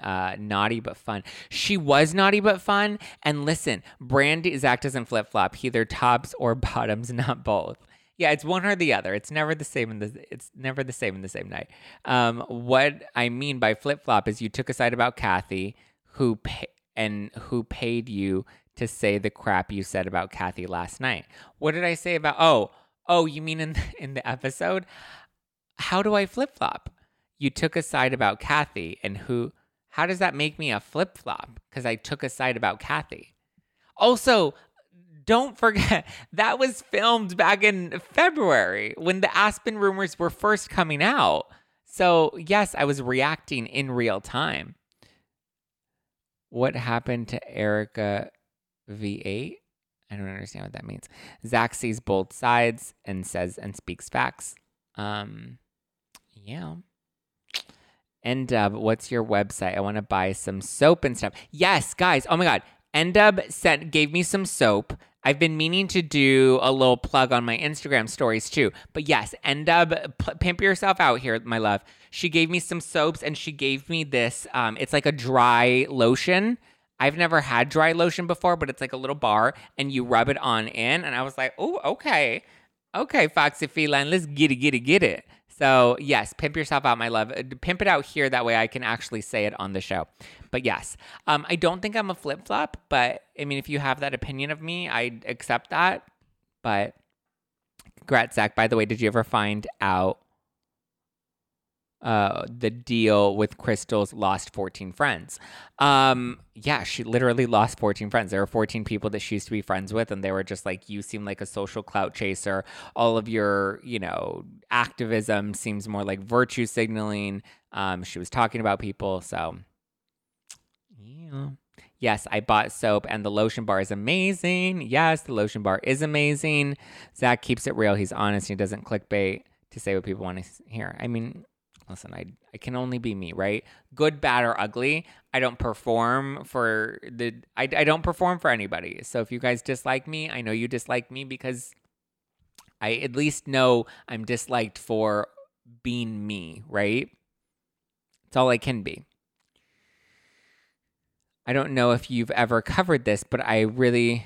uh, naughty but fun. She was naughty but fun. And listen, Brandi, Zach doesn't flip flop. He either tops or bottoms, not both. Yeah, it's one or the other. It's never the same in the. It's never the same in the same night. Um, what I mean by flip flop is you took a side about Kathy, who pay, and who paid you to say the crap you said about Kathy last night. What did I say about? Oh, oh, you mean in the, in the episode? How do I flip flop? You took a side about Kathy, and who? How does that make me a flip flop? Because I took a side about Kathy. Also, don't forget that was filmed back in February when the Aspen rumors were first coming out. So, yes, I was reacting in real time. What happened to Erica V8? I don't understand what that means. Zach sees both sides and says and speaks facts. Um, yeah. Ndub, what's your website? I want to buy some soap and stuff. Yes, guys. Oh my god. Ndub sent gave me some soap. I've been meaning to do a little plug on my Instagram stories too. But yes, Ndub, p- pimp yourself out here, my love. She gave me some soaps and she gave me this. Um, it's like a dry lotion. I've never had dry lotion before, but it's like a little bar and you rub it on in. And I was like, oh, okay. Okay, Foxy Feline, let's get it, get it, get it. So, yes, pimp yourself out, my love. Uh, Pimp it out here. That way I can actually say it on the show. But yes, um, I don't think I'm a flip flop. But I mean, if you have that opinion of me, I accept that. But congrats, Zach. By the way, did you ever find out uh, the deal with Crystal's lost 14 friends. Um, yeah, she literally lost 14 friends. There were 14 people that she used to be friends with, and they were just like, you seem like a social clout chaser. All of your, you know, activism seems more like virtue signaling. Um, she was talking about people. So, Yes, I bought soap and the lotion bar is amazing. Yes, the lotion bar is amazing. Zach keeps it real. He's honest. He doesn't clickbait to say what people want to hear. I mean, listen, I I can only be me, right? Good, bad, or ugly. I don't perform for the I, I don't perform for anybody. So if you guys dislike me, I know you dislike me because I at least know I'm disliked for being me, right? It's all I can be. I don't know if you've ever covered this, but I really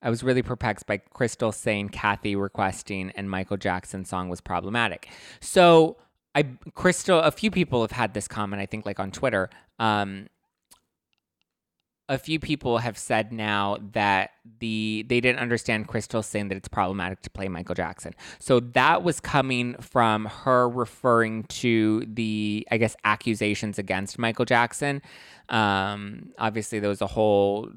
I was really perplexed by Crystal saying Kathy requesting and Michael Jackson song was problematic. So I Crystal, a few people have had this comment. I think like on Twitter. Um, a few people have said now that the they didn't understand Crystal saying that it's problematic to play Michael Jackson. So that was coming from her referring to the I guess accusations against Michael Jackson. Um, obviously, there was a whole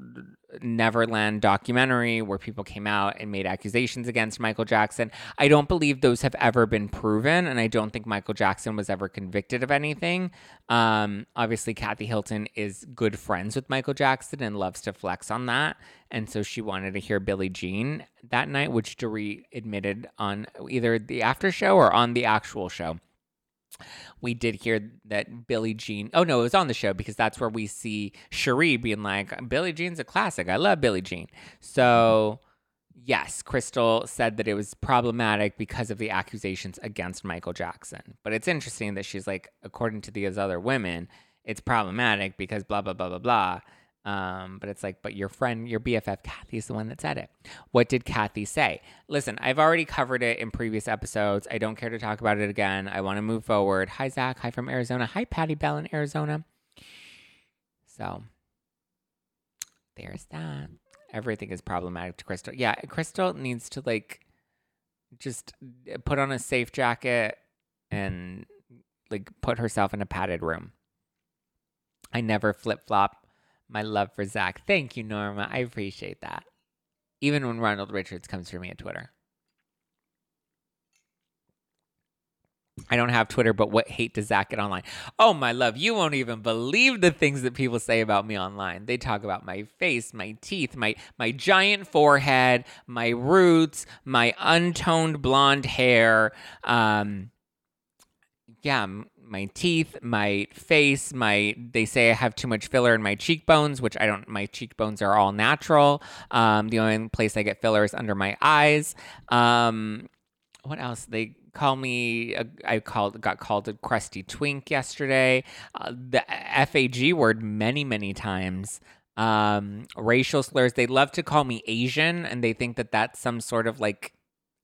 Neverland documentary where people came out and made accusations against Michael Jackson. I don't believe those have ever been proven, and I don't think Michael Jackson was ever convicted of anything. Um, obviously, Kathy Hilton is good friends with Michael Jackson and loves to flex on that. And so she wanted to hear Billie Jean that night, which Dorit admitted on either the after show or on the actual show. We did hear that Billie Jean. Oh no, it was on the show because that's where we see Sheree being like, "Billie Jean's a classic. I love Billie Jean." So yes, Crystal said that it was problematic because of the accusations against Michael Jackson. But it's interesting that she's like, according to these other women, it's problematic because blah blah blah blah blah. Um, but it's like, but your friend, your BFF Kathy is the one that said it. What did Kathy say? Listen, I've already covered it in previous episodes. I don't care to talk about it again. I want to move forward. Hi, Zach. Hi from Arizona. Hi, Patty Bell in Arizona. So there's that. Everything is problematic to Crystal. Yeah, Crystal needs to like just put on a safe jacket and like put herself in a padded room. I never flip flop my love for Zach. Thank you, Norma. I appreciate that. Even when Ronald Richards comes for me at Twitter. I don't have Twitter, but what hate does Zach get online? Oh, my love, you won't even believe the things that people say about me online. They talk about my face, my teeth, my my giant forehead, my roots, my untoned blonde hair. Um, yeah, my teeth, my face, my they say I have too much filler in my cheekbones, which I don't. My cheekbones are all natural. Um, the only place I get filler is under my eyes. Um, what else? They call me. Uh, I called got called a crusty twink yesterday. Uh, the fag word many many times. Um, racial slurs. They love to call me Asian, and they think that that's some sort of like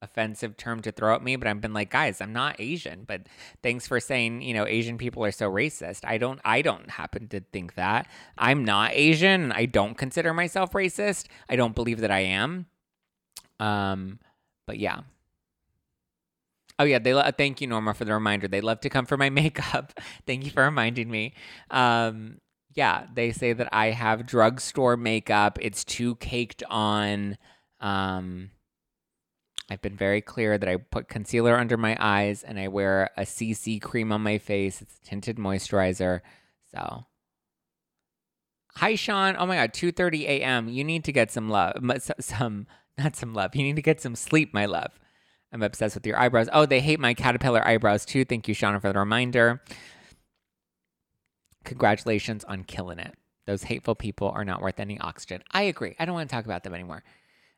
offensive term to throw at me, but I've been like, guys, I'm not Asian. But thanks for saying, you know, Asian people are so racist. I don't I don't happen to think that. I'm not Asian I don't consider myself racist. I don't believe that I am. Um, but yeah. Oh yeah, they lo- thank you Norma for the reminder. They love to come for my makeup. thank you for reminding me. Um, yeah, they say that I have drugstore makeup. It's too caked on. Um, I've been very clear that I put concealer under my eyes and I wear a CC cream on my face. It's a tinted moisturizer. So, hi Sean. Oh my god, 2:30 a.m. You need to get some love. Some not some love. You need to get some sleep, my love. I'm obsessed with your eyebrows. Oh, they hate my caterpillar eyebrows too. Thank you, Shauna, for the reminder. Congratulations on killing it. Those hateful people are not worth any oxygen. I agree. I don't want to talk about them anymore.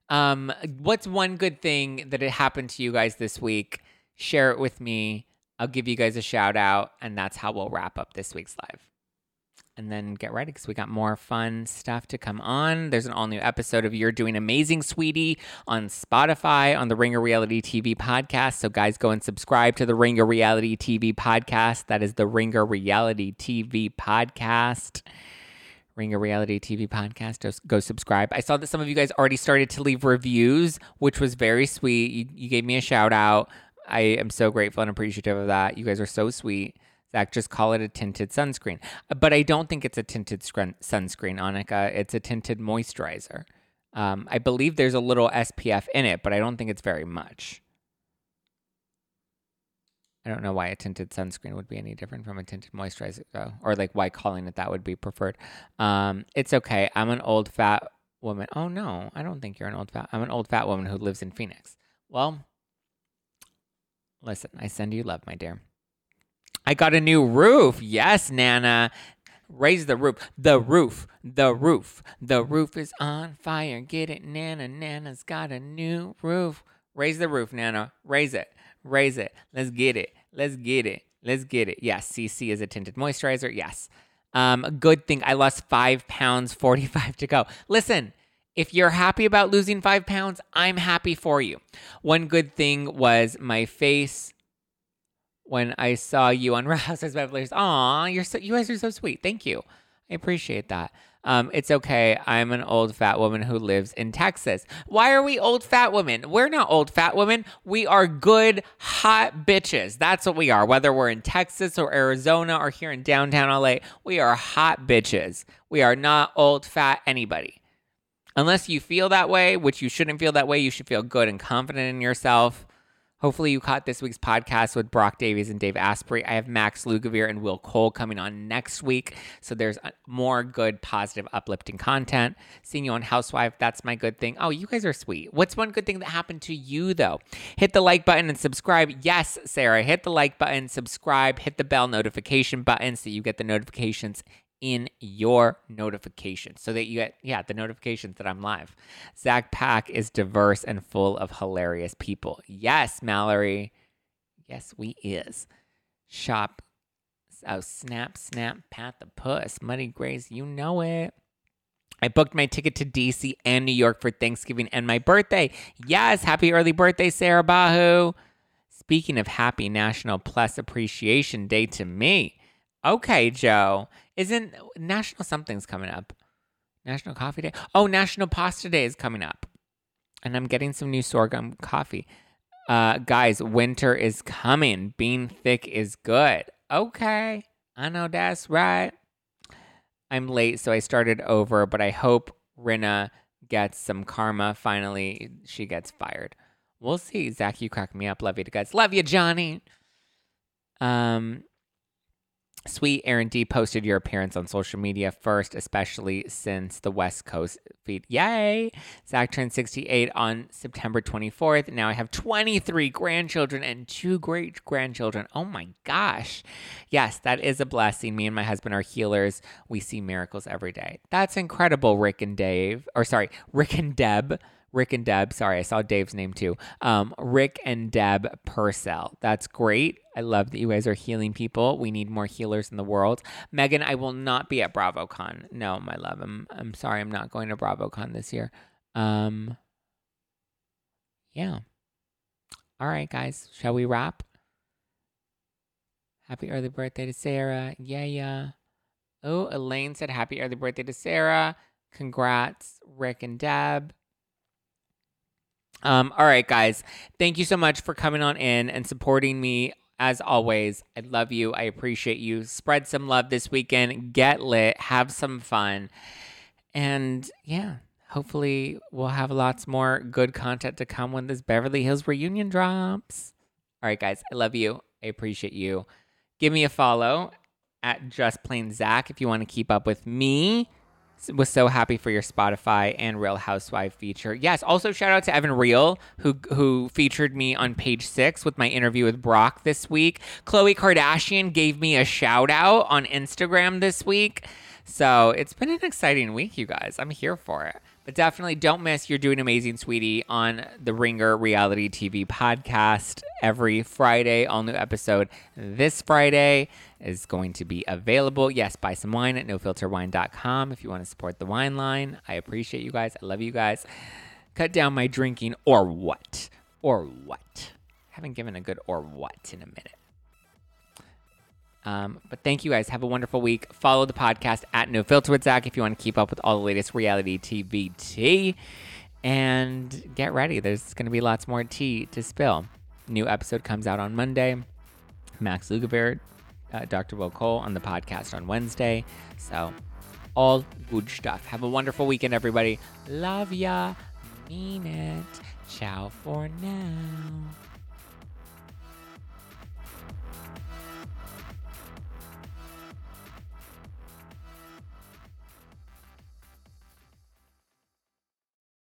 Um, what's one good thing that had happened to you guys this week? Share it with me. I'll give you guys a shout out, and that's how we'll wrap up this week's live. And then get ready because we got more fun stuff to come on. There's an all new episode of You're Doing Amazing, Sweetie on Spotify on the Ringer Reality TV podcast. So, guys, go and subscribe to the Ringer Reality TV podcast. That is the Ringer Reality TV podcast. Ringer Reality TV podcast. Go subscribe. I saw that some of you guys already started to leave reviews, which was very sweet. You, you gave me a shout out. I am so grateful and appreciative of that. You guys are so sweet. Zach, just call it a tinted sunscreen. But I don't think it's a tinted sunscreen, Annika. It's a tinted moisturizer. Um, I believe there's a little SPF in it, but I don't think it's very much. I don't know why a tinted sunscreen would be any different from a tinted moisturizer, though, or like why calling it that would be preferred. Um, it's okay. I'm an old fat woman. Oh no, I don't think you're an old fat. I'm an old fat woman who lives in Phoenix. Well, listen, I send you love, my dear. I got a new roof. Yes, Nana. Raise the roof. The roof. The roof. The roof is on fire. Get it, Nana. Nana's got a new roof. Raise the roof, Nana. Raise it. Raise it. Let's get it. Let's get it. Let's get it. Yes, CC is a tinted moisturizer. Yes. Um, good thing I lost five pounds, 45 to go. Listen, if you're happy about losing five pounds, I'm happy for you. One good thing was my face when I saw you on Real Housewives Hills. Aw, you're so, you guys are so sweet. Thank you. I appreciate that. Um, it's okay. I'm an old fat woman who lives in Texas. Why are we old fat women? We're not old fat women. We are good, hot bitches. That's what we are. Whether we're in Texas or Arizona or here in downtown LA, we are hot bitches. We are not old fat anybody. Unless you feel that way, which you shouldn't feel that way, you should feel good and confident in yourself. Hopefully, you caught this week's podcast with Brock Davies and Dave Asprey. I have Max Lugavere and Will Cole coming on next week. So there's more good, positive, uplifting content. Seeing you on Housewife, that's my good thing. Oh, you guys are sweet. What's one good thing that happened to you, though? Hit the like button and subscribe. Yes, Sarah, hit the like button, subscribe, hit the bell notification button so you get the notifications in your notifications so that you get, yeah, the notifications that I'm live. Zach Pack is diverse and full of hilarious people. Yes, Mallory. Yes, we is. Shop. Oh, snap, snap, pat the puss. Muddy Grace, you know it. I booked my ticket to DC and New York for Thanksgiving and my birthday. Yes, happy early birthday, Sarah Bahu. Speaking of happy National Plus Appreciation Day to me. Okay, Joe. Isn't National something's coming up? National Coffee Day? Oh, National Pasta Day is coming up. And I'm getting some new sorghum coffee. Uh, guys, winter is coming. Being thick is good. Okay. I know that's right. I'm late, so I started over, but I hope Rinna gets some karma. Finally, she gets fired. We'll see. Zach, you crack me up. Love you guys. Love you, Johnny. Um, Sweet Aaron D posted your appearance on social media first, especially since the West Coast feed. Yay! Zach turned 68 on September 24th. Now I have 23 grandchildren and two great grandchildren. Oh my gosh. Yes, that is a blessing. Me and my husband are healers. We see miracles every day. That's incredible, Rick and Dave. Or sorry, Rick and Deb. Rick and Deb. Sorry, I saw Dave's name too. Um, Rick and Deb Purcell. That's great. I love that you guys are healing people. We need more healers in the world. Megan, I will not be at BravoCon. No, my love. I'm I'm sorry. I'm not going to BravoCon this year. Um. Yeah. All right, guys. Shall we wrap? Happy early birthday to Sarah. Yeah, yeah. Oh, Elaine said happy early birthday to Sarah. Congrats, Rick and Deb. Um, all right, guys. Thank you so much for coming on in and supporting me. As always, I love you. I appreciate you. Spread some love this weekend. Get lit. Have some fun. And yeah, hopefully we'll have lots more good content to come when this Beverly Hills reunion drops. All right, guys. I love you. I appreciate you. Give me a follow at Just Plain Zach if you want to keep up with me was so happy for your Spotify and Real Housewife feature. Yes, also shout out to Evan Real who who featured me on page six with my interview with Brock this week. Khloe Kardashian gave me a shout out on Instagram this week. So it's been an exciting week, you guys. I'm here for it. But definitely don't miss You're Doing Amazing, Sweetie on the Ringer Reality TV podcast every Friday. All new episode this Friday is going to be available. Yes, buy some wine at nofilterwine.com if you want to support the wine line. I appreciate you guys. I love you guys. Cut down my drinking or what? Or what? haven't given a good or what in a minute. Um, but thank you guys. Have a wonderful week. Follow the podcast at No Filter with Zach if you want to keep up with all the latest reality TV tea. And get ready. There's going to be lots more tea to spill. New episode comes out on Monday. Max Lugavere, uh, Dr. Will Cole on the podcast on Wednesday. So, all good stuff. Have a wonderful weekend, everybody. Love ya. Mean it. Ciao for now.